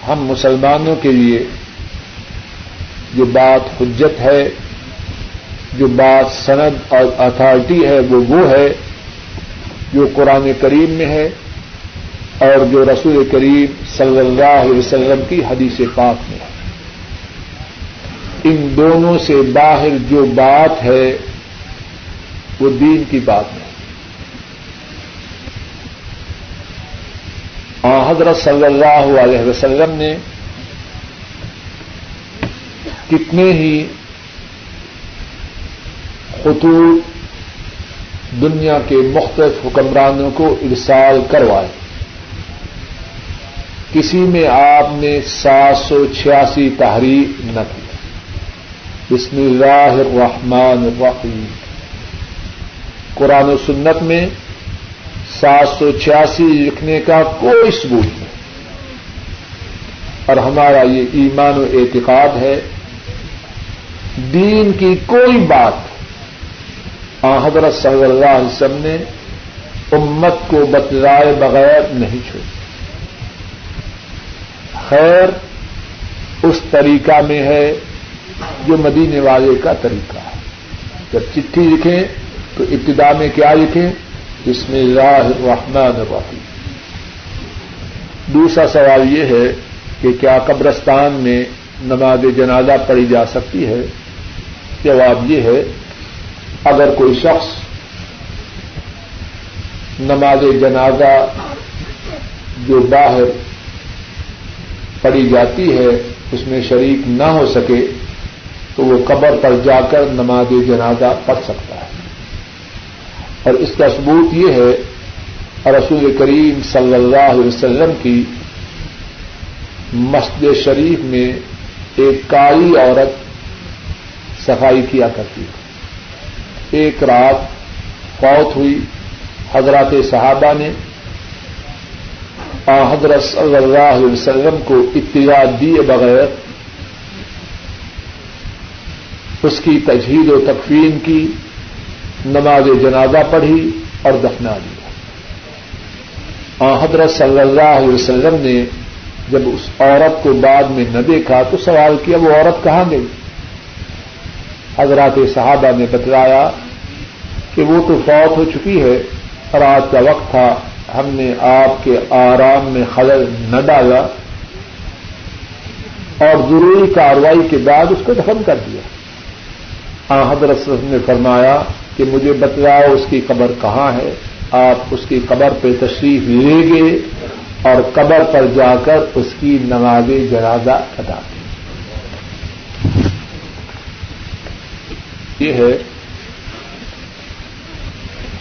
ہم مسلمانوں کے لیے جو بات حجت ہے، جو بات سند اور اتارٹی ہے، وہ وہ ہے جو قرآن کریم میں ہے اور جو رسول کریم صلی اللہ علیہ وسلم کی حدیث پاک میں ہے۔ ان دونوں سے باہر جو بات ہے، وہ دین کی بات نہیں حضرت صلی اللہ علیہ وسلم نے کتنے ہی خطوط دنیا کے مختلف حکمرانوں کو ارسال کروائے۔ کسی میں آپ نے سات سو چھیاسی تحریر نہ کی۔ بسم اللہ الرحمن الرحیم۔ قرآن و سنت میں سات سو چھیاسی لکھنے کا کوئی ثبوت نہیں۔ اور ہمارا یہ ایمان و اعتقاد ہے دین کی کوئی بات حضرت صلی اللہ علیہ وسلم نے امت کو بتلائے بغیر نہیں چھوڑی۔ خیر، اس طریقہ میں ہے جو مدینے والے کا طریقہ ہے۔ جب چٹھی لکھیں تو ابتدا میں کیا لکھیں؟ بسم اللہ الرحمن الرحیم۔ دوسرا سوال یہ ہے کہ کیا قبرستان میں نماز جنازہ پڑھی جا سکتی ہے؟ جواب یہ ہے، اگر کوئی شخص نماز جنازہ جو باہر پڑھی جاتی ہے، اس میں شریک نہ ہو سکے، تو وہ قبر پر جا کر نماز جنازہ پڑھ سکتا ہے۔ اور اس کا ثبوت یہ ہے، رسول کریم صلی اللہ علیہ وسلم کی مسجد شریف میں ایک کالی عورت صفائی کیا کرتی ایک رات فوت ہوئی، حضرات صحابہ نے حضرت صلی اللہ علیہ وسلم کو اطلاع دیے بغیر اس کی تجہید و تکفین کی، نماز جنازہ پڑھی اور دفنا دیا۔ حضرت صلی اللہ علیہ وسلم نے جب اس عورت کو بعد میں نہ دیکھا تو سوال کیا، وہ عورت کہاں گئی؟ حضرات صحابہ نے بتلایا کہ وہ تو فوت ہو چکی ہے، رات کا وقت تھا، ہم نے آپ کے آرام میں خلل نہ ڈالا اور ضروری کاروائی کے بعد اس کو دفن کر دیا۔ حضرت نے فرمایا کہ مجھے بتلاؤ اس کی قبر کہاں ہے؟ آپ اس کی قبر پہ تشریف لے گئے اور قبر پر جا کر اس کی نماز جنازہ ادا کی۔ یہ ہے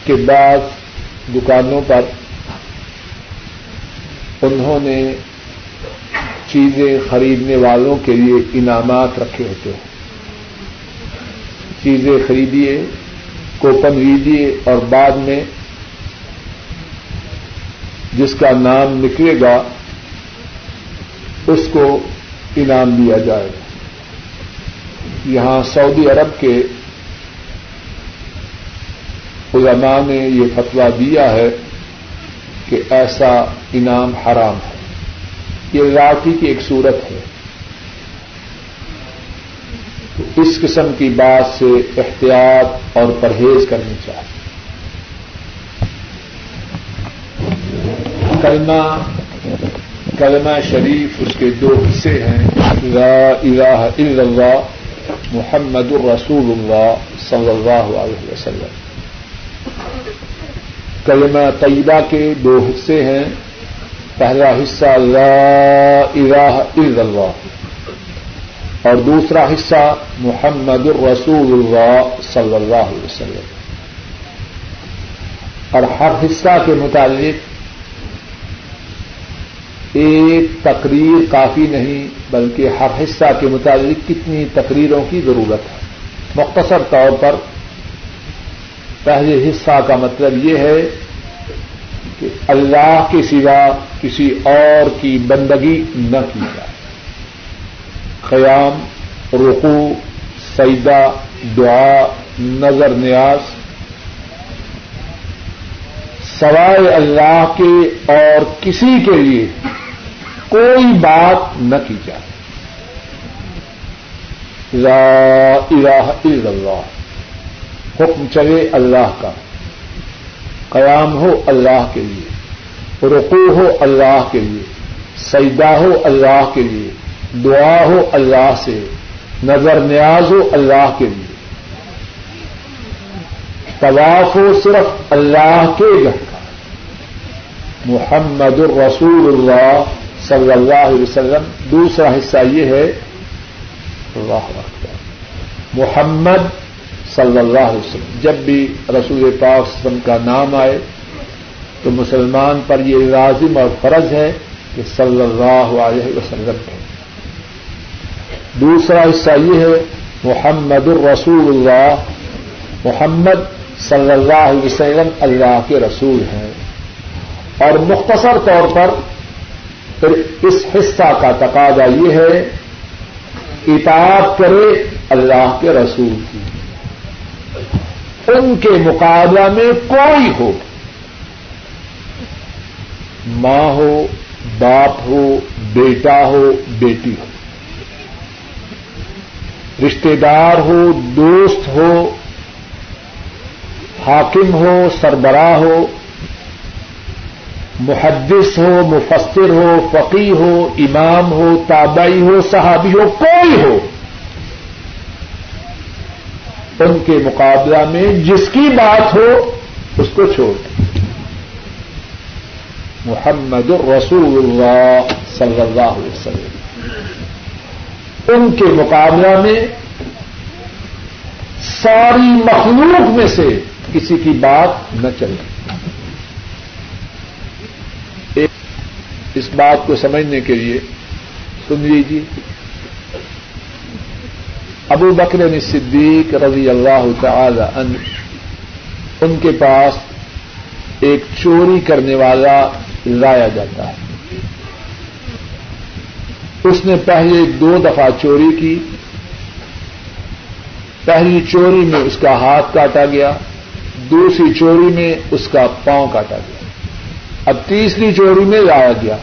کہ بعض دکانوں پر انہوں نے چیزیں خریدنے والوں کے لیے انعامات رکھے ہوتے ہیں۔ چیزیں خریدیے، کوپن لیجیے اور بعد میں جس کا نام نکلے گا، اس کو انعام دیا جائے۔ گا یہاں سعودی عرب کے علماء نے یہ فتوا دیا ہے کہ ایسا انعام حرام ہے۔ یہ راٹھی کی ایک صورت ہے۔ اس قسم کی بات سے احتیاط اور پرہیز کرنی چاہیے۔ کلمہ کلمہ شریف اس کے دو حصے ہیں۔ لا الہ الا اللہ، محمد الرسول اللہ صلی اللہ علیہ وسلم۔ کلمہ طیبہ کے دو حصے ہیں۔ پہلا حصہ لا الہ الا اللہ اور دوسرا حصہ محمد الرسول اللہ صلی اللہ علیہ وسلم۔ اور ہر حصہ کے متعلق ایک تقریر کافی نہیں، بلکہ ہر حصہ کے متعلق کتنی تقریروں کی ضرورت ہے۔ مختصر طور پر پہلے حصہ کا مطلب یہ ہے کہ اللہ کے سوا کسی اور کی بندگی نہ کی جائے۔ قیام رقو سیدہ دعا، نظر نیاز۔ سوائے اللہ کے اور کسی کے لیے کوئی بات نہ کی جائے۔ لا الہ الا اللہ۔ حکم چلے اللہ کا۔ قیام ہو اللہ کے لیے۔ رقو ہو اللہ کے لیے۔ سیدہ ہو اللہ کے لیے۔ دعا ہو اللہ سے۔ نظر نیاز ہو اللہ کے لیے۔ طواف ہو صرف اللہ کے گھر کا محمد الرسول اللہ صلی اللہ علیہ وسلم۔ دوسرا حصہ یہ ہے۔ اللہ محمد صلی اللہ علیہ وسلم۔ جب بھی رسول پاک وسلم کا نام آئے، تو مسلمان پر یہ لازم اور فرض ہے کہ صلی اللہ علیہ وسلم ہے دوسرا حصہ یہ ہے، محمد الرسول اللہ۔ محمد صلی اللہ علیہ وسلم اللہ کے رسول ہیں۔ اور مختصر طور پر پھر اس حصہ کا تقاضا یہ ہے، اطاعت کرے اللہ کے رسول کی۔ ان کے مقابلہ میں کوئی ہو۔ ماں ہو، باپ ہو، بیٹا ہو، بیٹی ہو۔ رشتے دار ہو، دوست ہو، حاکم ہو، سربراہ ہو، محدث ہو، مفسر ہو فقی ہو، امام ہو، تابعی ہو، صحابی ہو، کوئی ہو۔ ان کے مقابلہ میں جس کی بات ہو، اس کو چھوڑ محمد الرسول اللہ صلی اللہ علیہ وسلم۔ ان کے مقابلہ میں ساری مخلوق میں سے کسی کی بات نہ چلے۔ اس بات کو سمجھنے کے لیے، سن لیجیے ابو بکر صدیق رضی اللہ تعالی ان ان کے پاس ایک چوری کرنے والا لایا جاتا ہے۔ اس نے پہلے دو دفعہ چوری کی۔ پہلی چوری میں اس کا ہاتھ کاٹا گیا، دوسری چوری میں اس کا پاؤں کاٹا گیا۔ اب تیسری چوری میں لایا گیا۔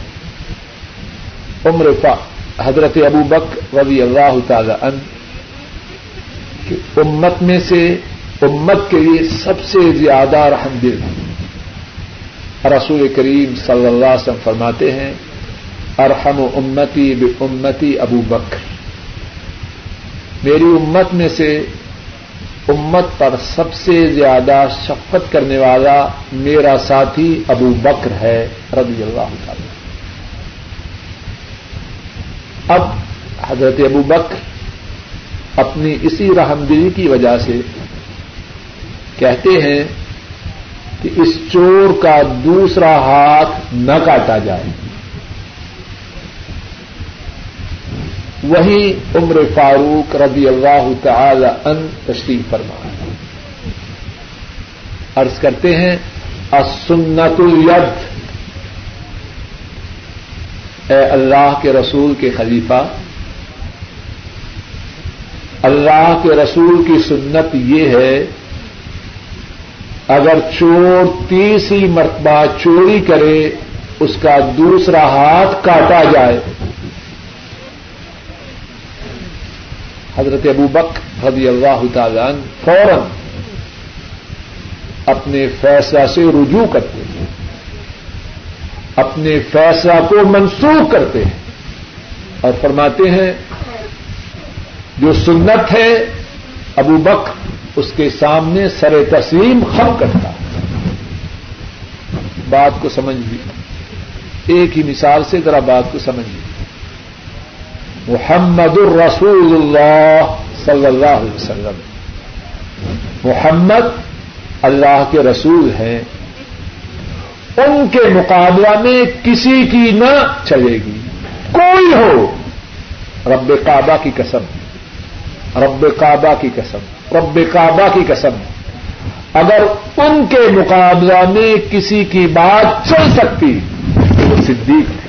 عمر حضرت ابو بک رضی اللہ تعالی ان کہ امت میں سے امت کے لیے سب سے زیادہ رحم دل۔ رسول کریم صلی اللہ علیہ وسلم فرماتے ہیں، ارحم امتی بے امتی ابو بکر۔ میری امت میں سے امت پر سب سے زیادہ شفقت کرنے والا میرا ساتھی ابو بکر ہے، رضی اللہ تعالی اب حضرت ابو بکر اپنی اسی رحم دلی کی وجہ سے کہتے ہیں کہ اس چور کا دوسرا ہاتھ نہ کاٹا جائے۔ وہی عمر فاروق رضی اللہ تعالی ان تشریف فرما عرض کرتے ہیں اسنت الید اے اللہ کے رسول کے خلیفہ اللہ کے رسول کی سنت یہ ہے، اگر چور تیسری مرتبہ چوری کرے، اس کا دوسرا ہاتھ کاٹا جائے۔ حضرت ابو بک رضی اللہ تعالیٰ فوراً اپنے فیصلہ سے رجوع کرتے ہیں۔ اپنے فیصلہ کو منسوخ کرتے ہیں اور فرماتے ہیں جو سنت ہے، ابو بک اس کے سامنے سر تسلیم خم کرتا۔ بات کو سمجھ لی ایک ہی مثال سے ذرا بات کو سمجھ محمد الرسول اللہ صلی اللہ علیہ وسلم۔ محمد اللہ کے رسول ہیں۔ ان کے مقابلہ میں کسی کی نہ چلے گی۔ کوئی ہو۔ رب کعبہ کی قسم۔ رب کعبہ کی قسم، رب کعبہ کی قسم۔ اگر ان کے مقابلہ میں کسی کی بات چل سکتی، تو وہ صدیق تھے۔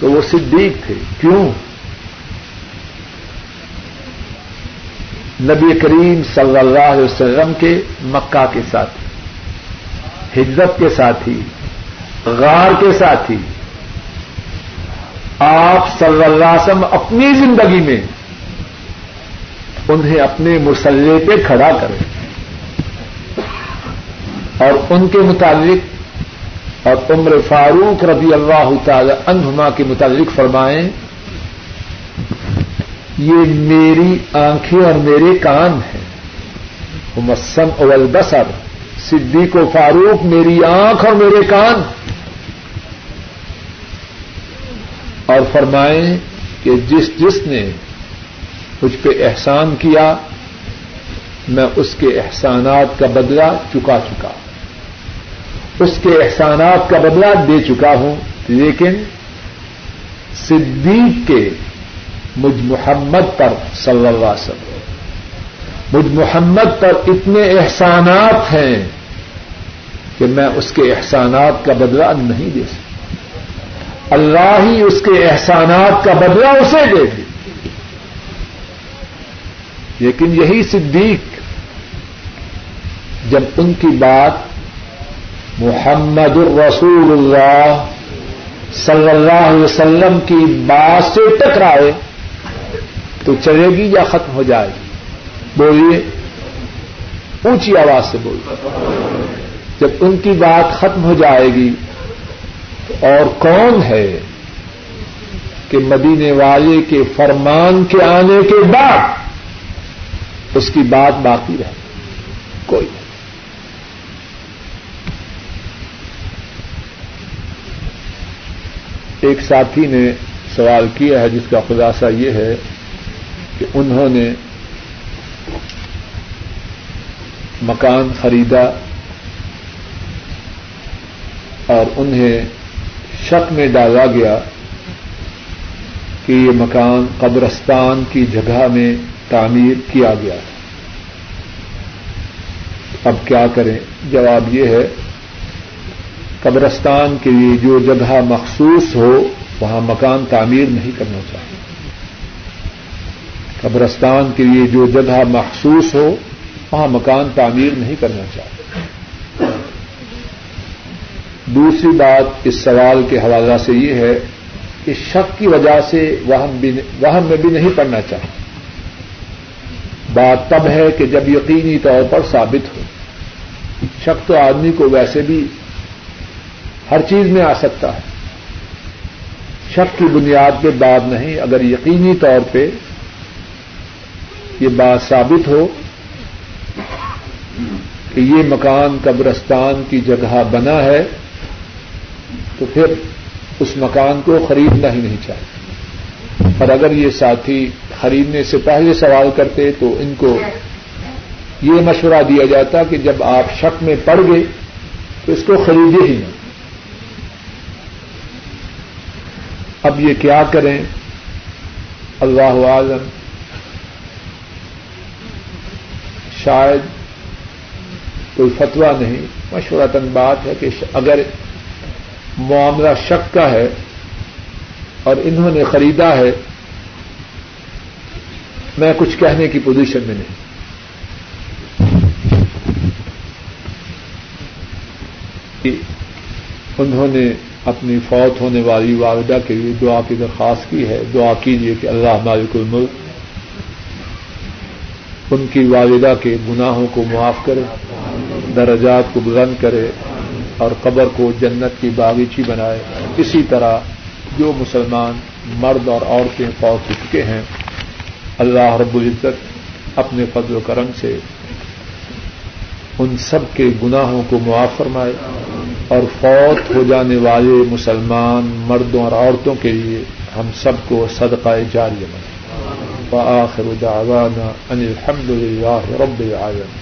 تو وہ صدیق تھے۔ کیوں؟ نبی کریم صلی اللہ علیہ وسلم کے مکہ کے ساتھی، ہجرت کے ساتھی، غار کے ساتھی، آپ صلی اللہ علیہ وسلم اپنی زندگی میں انہیں اپنے مسلح پہ کھڑا کریں اور ان کے متعلق اور عمر فاروق رضی اللہ تعالی عنہما کے متعلق فرمائیں، یہ میری آنکھیں اور میرے کان ہیں۔ مسم اول بسر صدیق و فاروق میری آنکھ اور میرے کان۔ اور فرمائیں کہ جس جس نے مجھ پہ احسان کیا، میں اس کے احسانات کا بدلہ چکا چکا۔ اس کے احسانات کا بدلہ دے چکا ہوں، لیکن صدیق کے مجھ محمد پر صلی اللہ علیہ وسلم۔ مجھ محمد پر اتنے احسانات ہیں کہ میں اس کے احسانات کا بدلہ نہیں دے سکتا۔ اللہ ہی اس کے احسانات کا بدلہ اسے دے دی لیکن یہی صدیق جب ان کی بات محمد الرسول اللہ صلی اللہ علیہ وسلم کی بات سے ٹکرائے تو چلے گی یا ختم ہو جائے گی؟ بولیے، اونچی آواز سے بولیے۔ جب ان کی بات ختم ہو جائے گی اور کون ہے کہ مدینے والے کے فرمان کے آنے کے بعد اس کی بات باقی رہے کوئی نہیں۔ ایک ساتھی نے سوال کیا ہے، جس کا خلاصہ یہ ہے کہ انہوں نے مکان خریدا اور انہیں شک میں ڈالا گیا کہ یہ مکان قبرستان کی جگہ میں تعمیر کیا گیا۔ ہے اب کیا کریں؟ جواب یہ ہے، قبرستان کے لیے جو جگہ مخصوص ہو، وہاں مکان تعمیر نہیں کرنا چاہیے۔ قبرستان کے لیے جو جگہ مخصوص ہو، وہاں مکان تعمیر نہیں کرنا چاہیے۔ دوسری بات اس سوال کے حوالہ سے یہ ہے کہ شک کی وجہ سے وہم میں بھی نہیں پڑنا چاہیے۔ بات تب ہے کہ جب یقینی طور پر ثابت ہو۔ شک تو آدمی کو ویسے بھی ہر چیز میں آ سکتا ہے۔ شک کی بنیاد پہ بات نہیں، اگر یقینی طور پہ یہ بات ثابت ہو کہ یہ مکان قبرستان کی جگہ بنا ہے، تو پھر اس مکان کو خریدنا ہی نہیں چاہیے۔ اور اگر یہ ساتھی خریدنے سے پہلے سوال کرتے تو ان کو یہ مشورہ دیا جاتا کہ جب آپ شک میں پڑ گئے تو اس کو خریدے ہی نہیں اب یہ کیا کریں؟ اللہ عالم شاید کوئی فتوا نہیں مشورتن بات ہے کہ اگر معاملہ شک کا ہے اور انہوں نے خریدا ہے، میں کچھ کہنے کی پوزیشن میں نہیں۔ انہوں نے اپنی فوت ہونے والی والدہ کے لیے دعا کی درخواست کی ہے۔ دعا کیجیے کہ اللہ مالک الملک ان کی والدہ کے گناہوں کو معاف کرے، درجات کو بلند کرے اور قبر کو جنت کی باغیچی بنائے۔ اسی طرح جو مسلمان مرد اور عورتیں فوت ہو چکے ہیں، اللہ رب العزت اپنے فضل و کرم سے ان سب کے گناہوں کو معاف فرمائے اور فوت ہو جانے والے مسلمان مردوں اور عورتوں کے لیے ہم سب کو صدقہ جاری بنائے۔ وآخر دعوانا أن الحمد لله رب العالمين